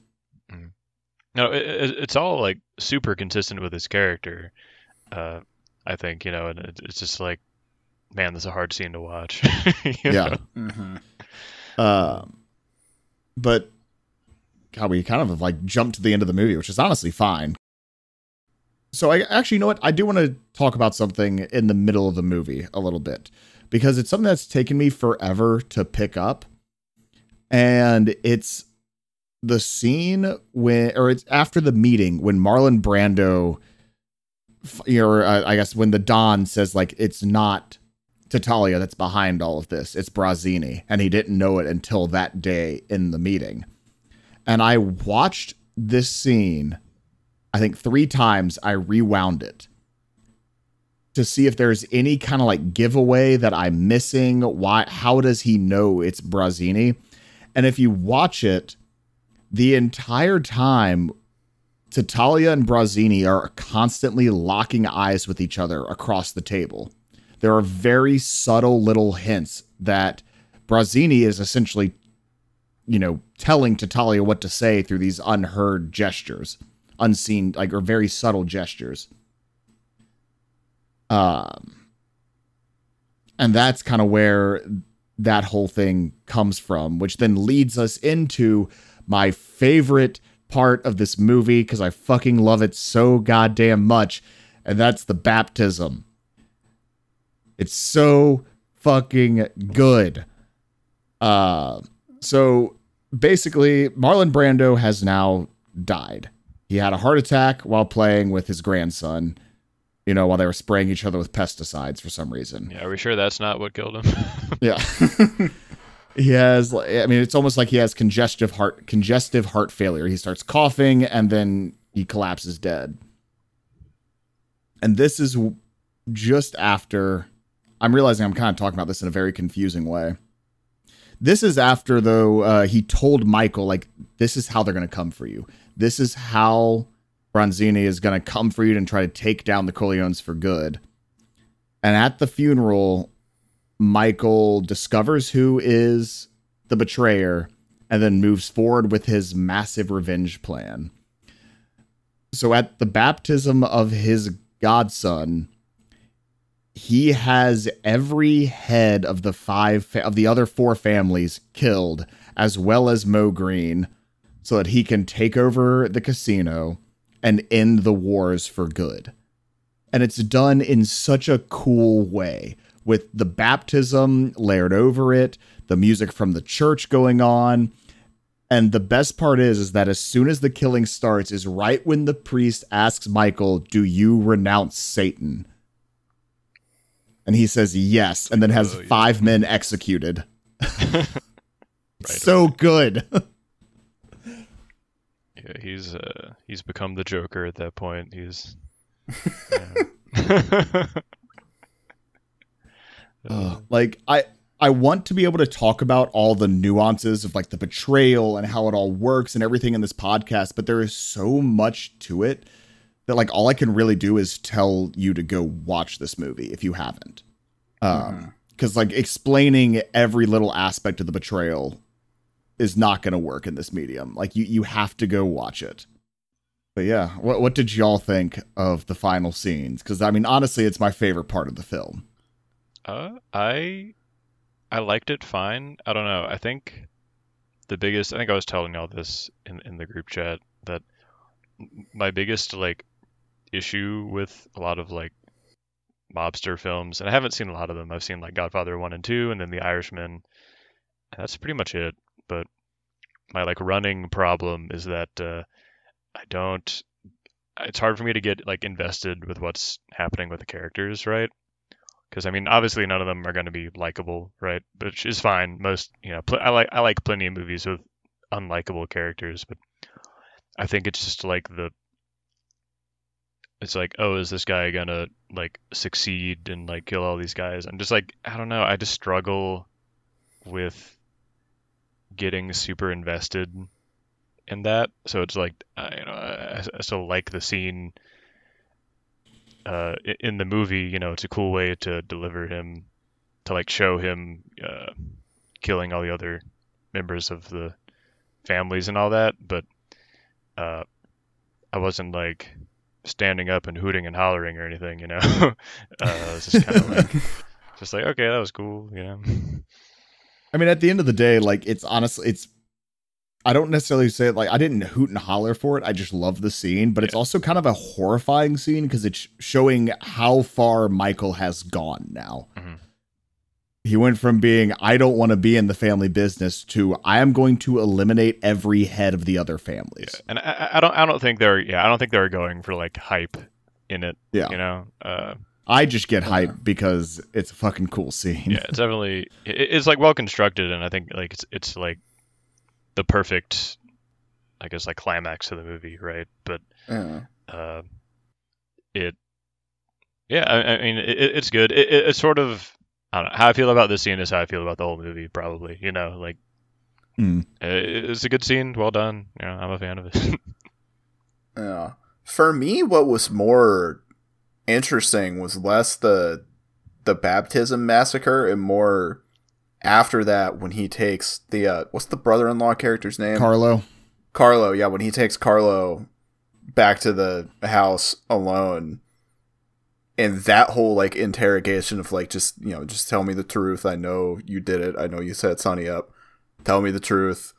no, it, it, it's all like super consistent with his character. Uh, I think you know, and it, it's just like, man, this is a hard scene to watch. Yeah. know? Mhm. Um but God, we kind of have like jumped to the end of the movie, which is honestly fine. So I actually you know what? I do want to talk about something in the middle of the movie a little bit because it's something that's taken me forever to pick up. and it's the scene when, or it's after the meeting when Marlon Brando, or uh, I guess when the Don says like it's not Tattaglia that's behind all of this, it's Barzini, and he didn't know it until that day in the meeting. And I watched this scene, I think three times. I rewound it to see if there's any kind of like giveaway that I'm missing. Why? How does he know it's Barzini? And if you watch it, the entire time, Tattaglia and Barzini are constantly locking eyes with each other across the table. There are very subtle little hints that Barzini is essentially, you know, telling Tattaglia what to say through these unheard gestures, unseen, like, or very subtle gestures. Um, and that's kind of where that whole thing comes from, which then leads us into my favorite part of this movie because I fucking love it so goddamn much, and that's the baptism. It's so fucking good. Uh, so basically, Marlon Brando has now died. He had a heart attack while playing with his grandson, you know, while they were spraying each other with pesticides for some reason. Yeah, are we sure that's not what killed him? yeah. he has I mean it's almost like he has congestive heart congestive heart failure. He starts coughing and then he collapses dead. And this is just after I'm realizing I'm kind of talking about this in a very confusing way. This is after though uh, he told Michael like this is how they're going to come for you. This is how Barzini is going to come for you and try to take down the Corleones for good. And at the funeral, Michael discovers who is the betrayer and then moves forward with his massive revenge plan. So at the baptism of his godson, he has every head of the five fa- of the other four families killed as well as Moe Greene so that he can take over the casino and end the wars for good. And it's done in such a cool way with the baptism layered over it, the music from the church going on. And the best part is, is that as soon as the killing starts, is right when the priest asks Michael, Do you renounce Satan? And he says yes, and then has oh, yeah. five men executed. right so good. Yeah, he's uh, he's become the Joker at that point. He's. uh, like I I want to be able to talk about all the nuances of like the betrayal and how it all works and everything in this podcast, but there is so much to it that like all I can really do is tell you to go watch this movie if you haven't. Um, because mm-hmm. like explaining every little aspect of the betrayal is not going to work in this medium. Like you, you have to go watch it. But yeah, what what did y'all think of the final scenes? Because I mean, honestly, it's my favorite part of the film. Uh, I I liked it fine. I don't know. I think the biggest. I think I was telling y'all this in in the group chat that my biggest like issue with a lot of like mobster films, and I haven't seen a lot of them. I've seen like Godfather one and two, and then The Irishman. That's pretty much it but my like running problem is that uh, I don't. It's hard for me to get like invested with what's happening with the characters, right? Because I mean, obviously none of them are going to be likable, right? Which is fine. Most, you know, pl- I like I like plenty of movies with unlikable characters, but I think it's just like the it's like, oh, is this guy gonna like succeed and like kill all these guys? I'm just like, I don't know. I just struggle with getting super invested in that. So it's like, uh, you know, I, I still like the scene uh, in the movie. You know, it's a cool way to deliver him, to like show him uh, killing all the other members of the families and all that. But uh, I wasn't like standing up and hooting and hollering or anything. You know, uh, it was just kind of like, just like, okay, that was cool. You know. I mean, at the end of the day, like it's honestly, it's. I don't necessarily say it like I didn't hoot and holler for it. I just love the scene, but yeah. it's also kind of a horrifying scene because it's showing how far Michael has gone now. Mm-hmm. he went from being I don't want to be in the family business to I am going to eliminate every head of the other families. And I, I don't I don't think they're yeah I don't think they're going for like hype in it. Yeah. You know. Uh, I just get hyped because it's a fucking cool scene. yeah, it's definitely it's like well constructed, and I think like it's it's like the perfect, I guess like climax of the movie, right? But Yeah. uh, it, yeah, I, I mean it, it's good. It, it, it's sort of I don't know how I feel about this scene is how I feel about the whole movie, probably. You know, like Mm. uh, it's a good scene, well done. You know, I'm a fan of it. Yeah. For me, what was more interesting was less the the baptism massacre and more after that when he takes the uh, what's the brother-in-law character's name? Carlo. Carlo. Yeah, when he takes Carlo back to the house alone. And that whole like interrogation of like just you know just tell me the truth. I know you did it. I know you set Sonny up. Tell me the truth.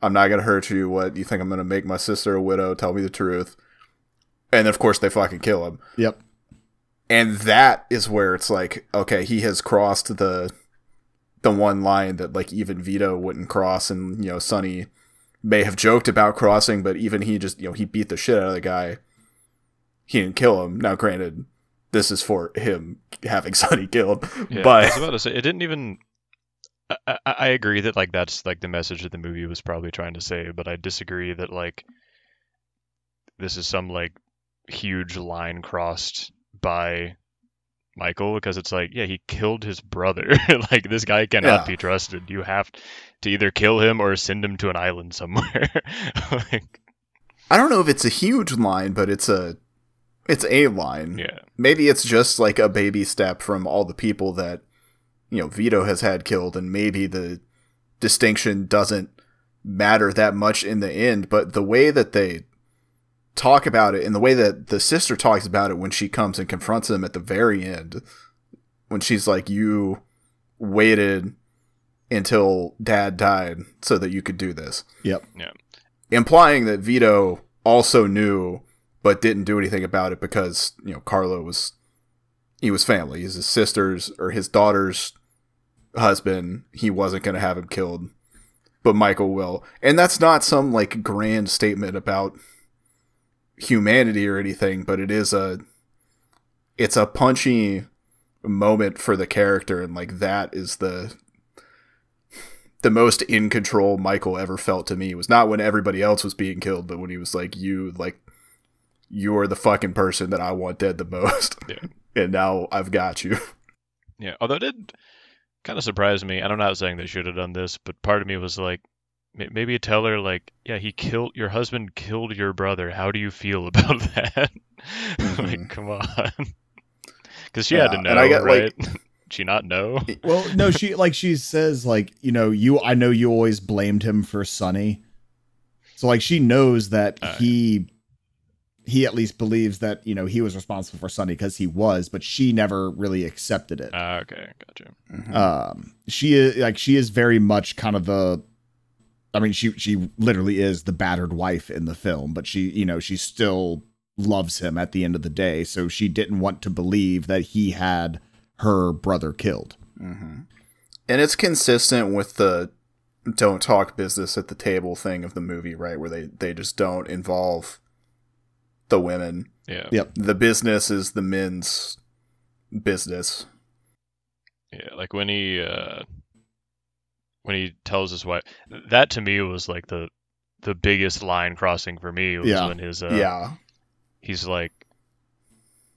I'm not gonna hurt you. What you think I'm gonna make my sister a widow? Tell me the truth. And of course they fucking kill him. Yep. And that is where it's like, okay, he has crossed the the one line that like even Vito wouldn't cross, and you know Sonny may have joked about crossing, but even he just you know he beat the shit out of the guy. He didn't kill him. Now, granted, this is for him having Sonny killed, Yeah, I but was about to say it didn't even. I, I, I agree that like that's like the message that the movie was probably trying to say, but I disagree that like this is some like huge line crossed by Michael because it's like yeah he killed his brother like this guy cannot Yeah. be trusted. You have to either kill him or send him to an island somewhere. like I don't know if it's a huge line, but it's a it's a line. yeah maybe it's just like a baby step from all the people that you know Vito has had killed, and maybe the distinction doesn't matter that much in the end. But the way that they talk about it, and the way that the sister talks about it when she comes and confronts him at the very end, when she's like, "You waited until Dad died so that you could do this," Yep. Yeah. Implying that Vito also knew but didn't do anything about it because you know Carlo was he was family. He's his sister's or his daughter's husband. He wasn't going to have him killed, but Michael will. And that's not some like grand statement about humanity or anything, but it is a it's a punchy moment for the character and like that is the the most in control Michael ever felt to me was not when everybody else was being killed, but when he was like, "You like, you're the fucking person that I want dead the most." Yeah. and now I've got you. yeah. Although it did kind of surprise me. and I'm not saying they should have done this, but part of me was like. May- Maybe tell her like, yeah, he killed your husband, killed your brother. How do you feel about that? like, Mhm. come on, because she had to know, and I got, right? she not know? Well, no, she like she says like you know you I know you always blamed him for Sonny, so like she knows that Uh, he he at least believes that you know he was responsible for Sonny because he was, but she never really accepted it. Ah, okay, gotcha. um she is like she is very much kind of the i mean she she literally is the battered wife in the film but she you know she still loves him at the end of the day so she didn't want to believe that he had her brother killed hmm And it's consistent with the don't talk business at the table thing of the movie, right? Where they they just don't involve the women. Yeah, Yep. The business is the men's business. yeah. Like when he uh, when he tells his wife, that to me was like the the biggest line crossing for me was Yeah. when his uh, yeah. he's like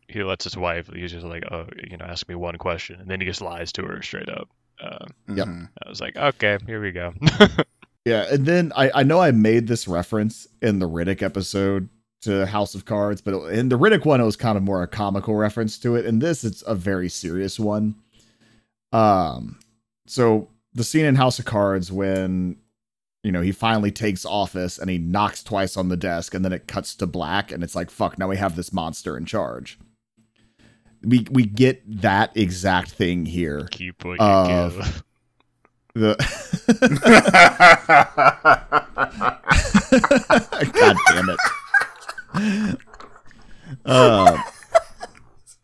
he lets his wife he's just like oh you know ask me one question and then he just lies to her straight up uh, Yep. I was like okay here we go yeah and then i i know i made this reference in the riddick episode to house of cards but in the riddick one it was kind of more a comical reference to it in this it's a very serious one um so the scene in house of cards when you know he finally takes office and he knocks twice on the desk and then it cuts to black and it's like fuck now we have this monster in charge we we get that exact thing here keep what you Uh, give the God damn it. Uh,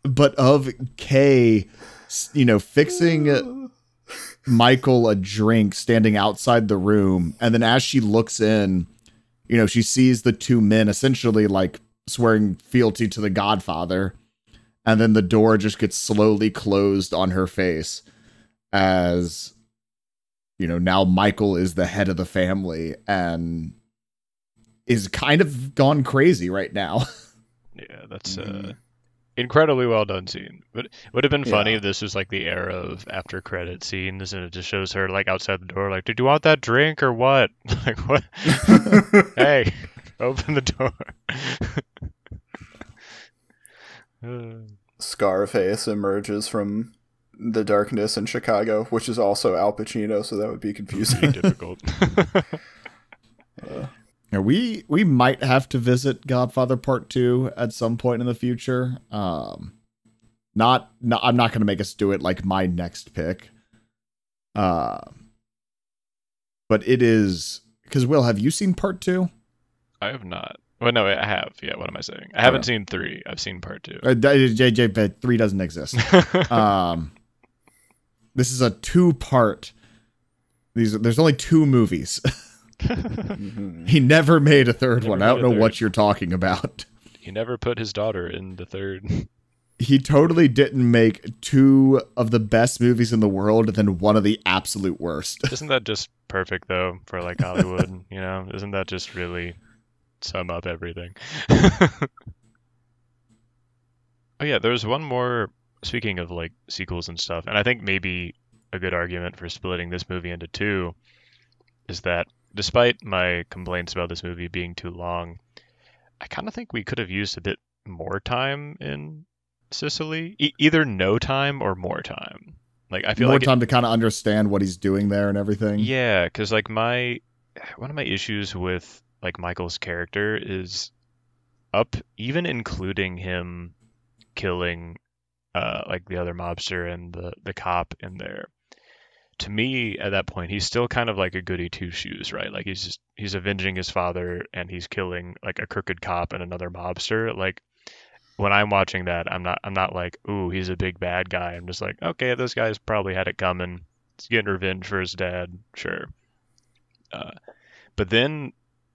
but of Kay, s- you know, fixing Michael a drink standing outside the room, and then as she looks in, you know, she sees the two men essentially like swearing fealty to the Godfather, and then the door just gets slowly closed on her face as you know now Michael is the head of the family and is kind of gone crazy right now. Yeah, that's uh, Mhm. Incredibly well done scene. But it would have been funny Yeah. if this was like the era of after credit scenes and it just shows her like outside the door, like, "Did you want that drink or what?" like, what? hey, open the door. Uh, Scarface emerges from the darkness in Chicago, which is also Al Pacino, so that would be confusing. difficult. We we might have to visit Godfather Part Two at some point in the future. Um, not, not I'm not going to make us do it like my next pick. Uh, but it is because Will, have you seen Part Two? I have not. Well, no, I have. Yeah, what am I saying? I haven't seen three. I've seen part two. Uh, JJ, but three doesn't exist. um, this is a two part. These there's only two movies. He never made a third Never one. I don't a know what you're talking about. he never put his daughter in the third. he totally didn't make two of the best movies in the world and then one of the absolute worst. Isn't that just perfect though for like Hollywood? you know, isn't that just really sum up everything? oh yeah, there's one more. Speaking of like sequels and stuff, and I think maybe a good argument for splitting this movie into two is that despite my complaints about this movie being too long, I kind of think we could have used a bit more time in Sicily. E- either no time or more time. Like I feel More like it- time to kind of understand what he's doing there and everything. yeah, because like my one of my issues with like Michael's character is up, even including him killing uh like the other mobster and the the cop in there. To me, at that point, he's still kind of like a goody two shoes, right? Like he's just he's avenging his father and he's killing like a crooked cop and another mobster. Like when I'm watching that, I'm not I'm not like, ooh, he's a big bad guy. I'm just like, okay, this guy's probably had it coming. He's getting revenge for his dad, sure. Uh, but then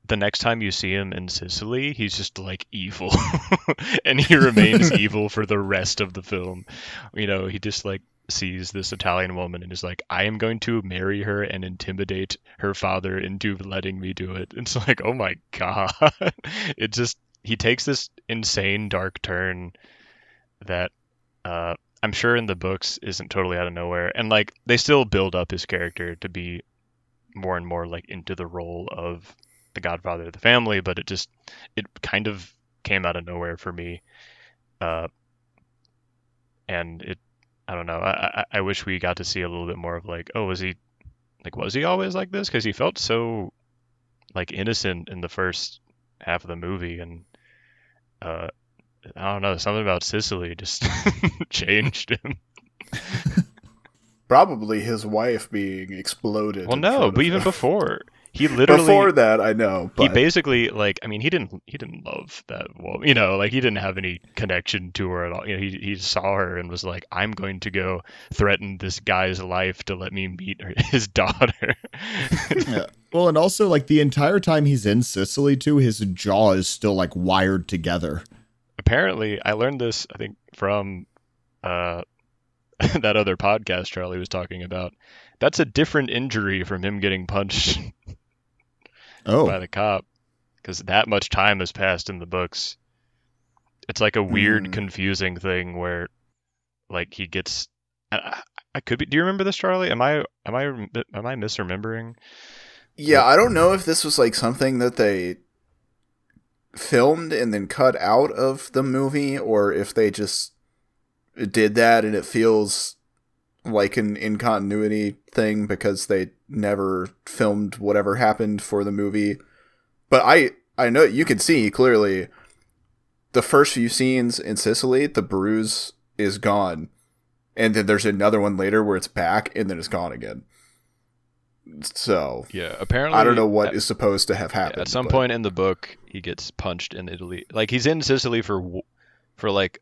the next time you see him in Sicily, he's just like evil, and he remains evil for the rest of the film. You know, he just like sees this Italian woman and is like, I am going to marry her and intimidate her father into letting me do it. It's like, oh my god. it just he takes this insane dark turn that uh I'm sure in the books isn't totally out of nowhere. And like they still build up his character to be more and more like into the role of the godfather of the family, but it just it kind of came out of nowhere for me. Uh and it I don't know. I, I I wish we got to see a little bit more of like, oh, was he like was he always like this? Because he felt so like innocent in the first half of the movie, and uh, I don't know, something about Sicily just changed him. Probably his wife being exploded. Well, no, but even before he literally before that, I know. he basically like I mean he didn't he didn't love that woman you know like he didn't have any connection to her at all you know he he saw her and was like I'm going to go threaten this guy's life to let me meet her, his daughter Yeah. Well, and also like the entire time he's in Sicily too, his jaw is still like wired together. apparently I learned this I think from uh that other podcast Charlie was talking about that's a different injury from him getting punched Oh, by the cop because that much time has passed in the books. It's like a weird, Hmm. confusing thing where, like, he gets. I, I- I could be. Do you remember this, Charlie? Am I am I am I misremembering? yeah, I don't know if this was like something that they filmed and then cut out of the movie, or if they just did that and it feels like an in continuity thing because they never filmed whatever happened for the movie. But I I know you can see clearly the first few scenes in Sicily, the bruise is gone. And then there's another one later where it's back and then it's gone again. So Yeah. Apparently, I don't know what at, is supposed to have happened. at some but- point in the book, he gets punched in Italy. Like he's in Sicily for for like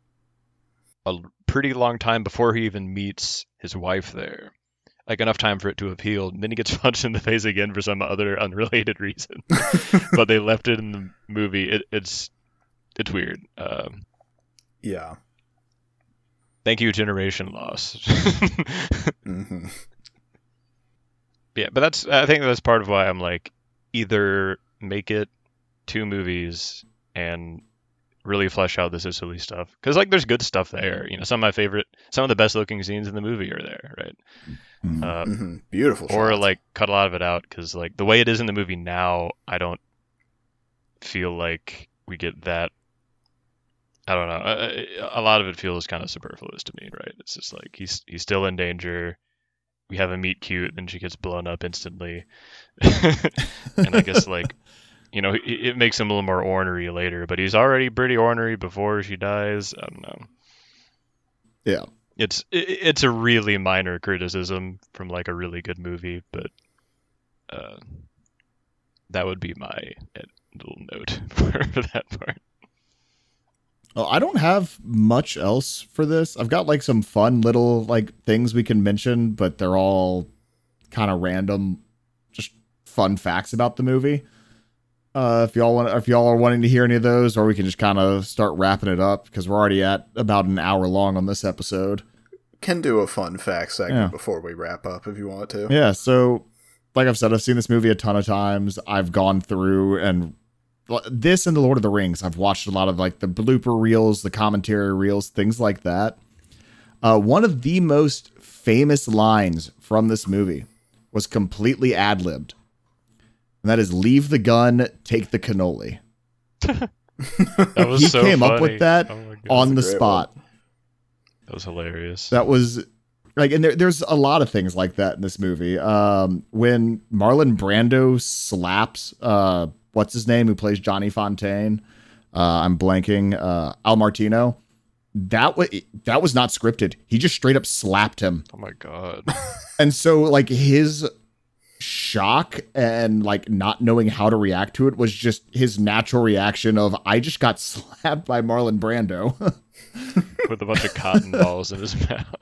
a pretty long time before he even meets his wife there. like enough time for it to healed. And then he gets punched in the face again for some other unrelated reason. but they left it in the movie. It, it's it's weird. Um, Yeah. thank you, Generation Loss. hmm yeah, but that's I think that's part of why I'm like either make it two movies and really flesh out the Sicily stuff because like there's good stuff there. You know, some of my favorite, some of the best looking scenes in the movie are there, right? Mhm. Uh, hmm Beautiful. or shots. like cut a lot of it out because like the way it is in the movie now, I don't feel like we get that. I don't know. Uh, A lot of it feels kind of superfluous to me, right? It's just like he's he's still in danger. We have a meet cute, and she gets blown up instantly, and I guess like you know it, makes him a little more ornery later, but he's already pretty ornery before she dies. I don't know. Yeah. It's it's a really minor criticism from like a really good movie, but uh, that would be my little note for, for that part. Well, I don't have much else for this. I've got like some fun little like things we can mention, but they're all kind of random, just fun facts about the movie. Uh, if y'all want, if y'all are wanting to hear any of those, or we can just kind of start wrapping it up because we're already at about an hour long on this episode. can do a fun fact segment Yeah. before we wrap up if you want to. Yeah, so like I've said, I've seen this movie a ton of times. I've gone through and this and the Lord of the Rings. I've watched a lot of like the blooper reels, the commentary reels, things like that. Uh, one of the most famous lines from this movie was completely ad libbed, and that is "Leave the gun, take the cannoli." That was He so came up with that Oh on the great spot. that was hilarious. That was like, and there, there's a lot of things like that in this movie. Um, when Marlon Brando slaps, uh, what's his name, who plays Johnny Fontane? Uh, I'm blanking. Uh, Al Martino. That was that was not scripted. He just straight up slapped him, oh my god. and so like his shock and like not knowing how to react to it was just his natural reaction of I just got slapped by Marlon Brando. with a bunch of cotton balls in his mouth.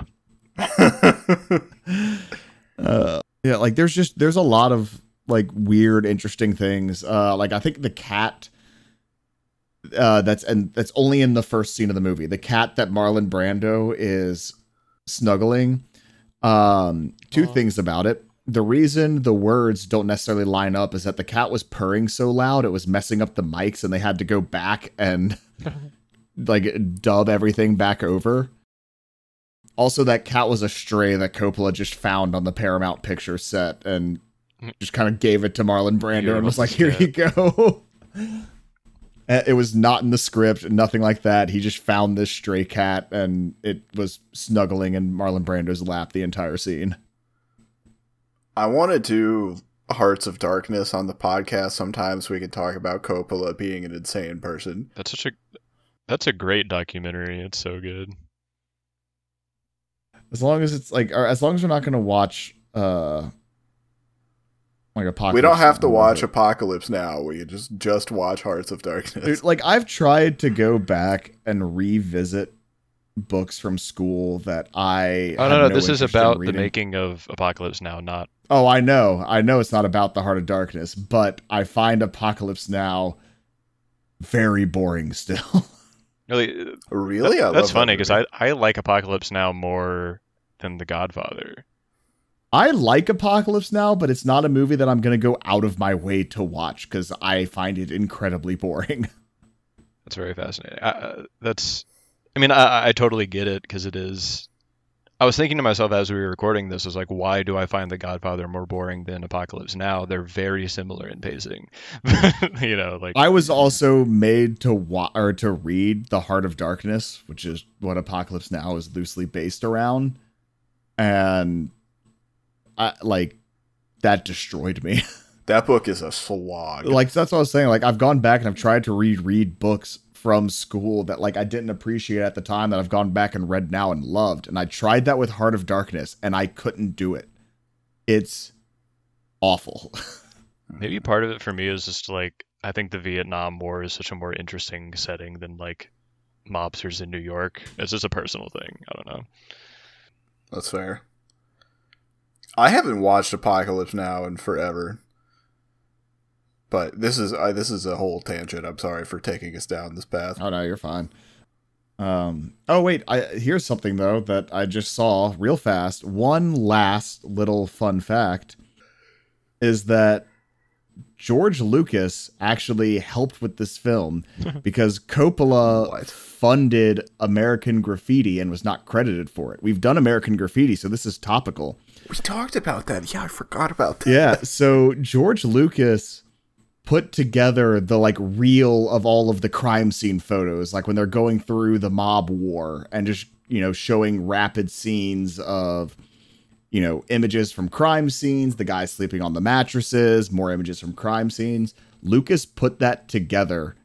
uh yeah like there's just there's a lot of like weird interesting things uh like i think the cat uh that's and that's only in the first scene of the movie the cat that marlon brando is snuggling um two Aw. things about it the reason the words don't necessarily line up is that the cat was purring so loud it was messing up the mics and they had to go back and like dub everything back over also, that cat was a stray that Coppola just found on the Paramount Picture set and mm. just kind of gave it to Marlon Brando and was like, "Here you go." It was not in the script, nothing like that. He just found this stray cat and it was snuggling in Marlon Brando's lap the entire scene. I want to do Hearts of Darkness on the podcast Sometimes we could talk about Coppola being an insane person. That's such a that's a great documentary. It's so good. As long as it's like, or as long as we're not going to watch, uh, like apocalypse. we don't have to watch but- Apocalypse Now. We can just just watch Hearts of Darkness. Dude, like I've tried to go back and revisit books from school that I. Oh had no, no, this is about the making of Apocalypse Now, not Oh, I know, I know it's not about the Heart of Darkness, but I find Apocalypse Now very boring still. really. really? I That- that's love funny because movie. I I like Apocalypse Now more than The Godfather. I like Apocalypse Now, but it's not a movie that I'm going to go out of my way to watch because I find it incredibly boring. That's very fascinating. I, uh, that's, I mean, I, I totally get it because it is. I was thinking to myself as we were recording this, was like, why do I find The Godfather more boring than Apocalypse Now? They're very similar in pacing. you know, like I was also made to wa- or to read The Heart of Darkness, which is what Apocalypse Now is loosely based around, and I like that destroyed me. that book is a slog. like that's what I was saying. Like I've gone back and I've tried to read read books from school that like I didn't appreciate at the time that I've gone back and read now and loved. And I tried that with Heart of Darkness and I couldn't do it. It's awful. maybe part of it for me is just like I think the Vietnam War is such a more interesting setting than like mobsters in New York. It's just a personal thing. I don't know. That's fair. I haven't watched Apocalypse Now in forever. But this is uh, this is a whole tangent. I'm sorry for taking us down this path. Oh no, you're fine. Um. Oh wait, I here's something though that I just saw real fast. One last little fun fact is that George Lucas actually helped with this film because Coppola What? funded American Graffiti and was not credited for it. We've done American Graffiti, so this is topical. We talked about that. Yeah, I forgot about that. Yeah, so George Lucas put together the like reel of all of the crime scene photos, like when they're going through the mob war and just, you know, showing rapid scenes of, you know, images from crime scenes, the guy sleeping on the mattresses, more images from crime scenes. Lucas put that together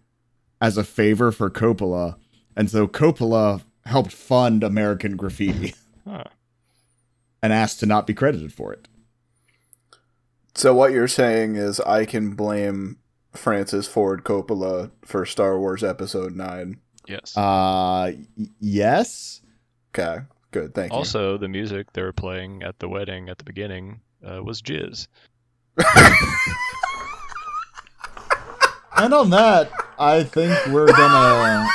as a favor for Coppola. And so Coppola helped fund American Graffiti Huh. and asked to not be credited for it. So what you're saying is I can blame Francis Ford Coppola for Star Wars Episode Nine. Yes. Uh, y- yes. Okay, good. Thank you. also, the music they were playing at the wedding at the beginning uh, was Jizz. And on that, I think we're gonna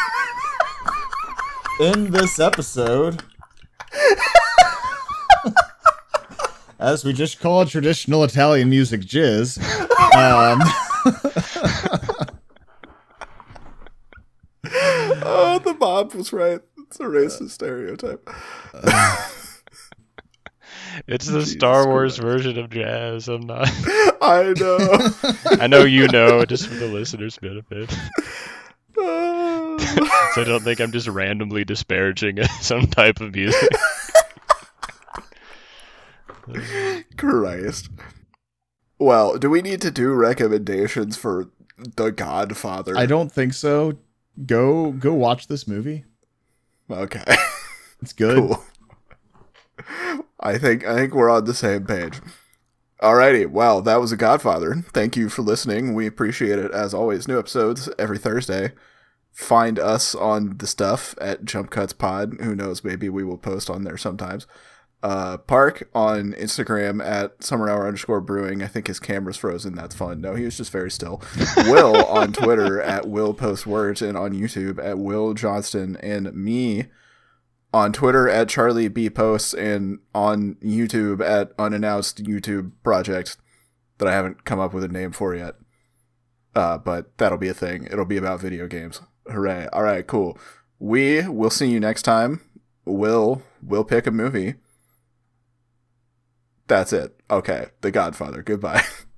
end this episode. As we just call traditional Italian music jizz. Um, oh, the mob was right. It's a racist stereotype. It's the Jesus Star Wars Christ. version of jazz. I'm not. I know. I know you know, just for the listeners' benefit. So I don't think I'm just randomly disparaging some type of music. Christ. Well, do we need to do recommendations for The Godfather? I don't think so. Go go watch this movie. Okay. It's good. Cool. I think I think we're on the same page. Alrighty, well, that was a Godfather. Thank you for listening. We appreciate it as always. New episodes every Thursday. Find us on the stuff at Jump Cuts Pod. Who knows? Maybe we will post on there sometimes. Uh, Park on Instagram at Summer Hour underscore Brewing. I think his camera's frozen. That's fun. No, he was just very still. Will on Twitter at Will Post Words and on YouTube at Will Johnston and me on Twitter at Charlie B Posts and on YouTube at unannounced YouTube project that I haven't come up with a name for yet. Uh, but that'll be a thing. It'll be about video games. Hooray. All right, cool. We will see you next time. We'll we'll pick a movie. That's it. Okay. The Godfather. Goodbye.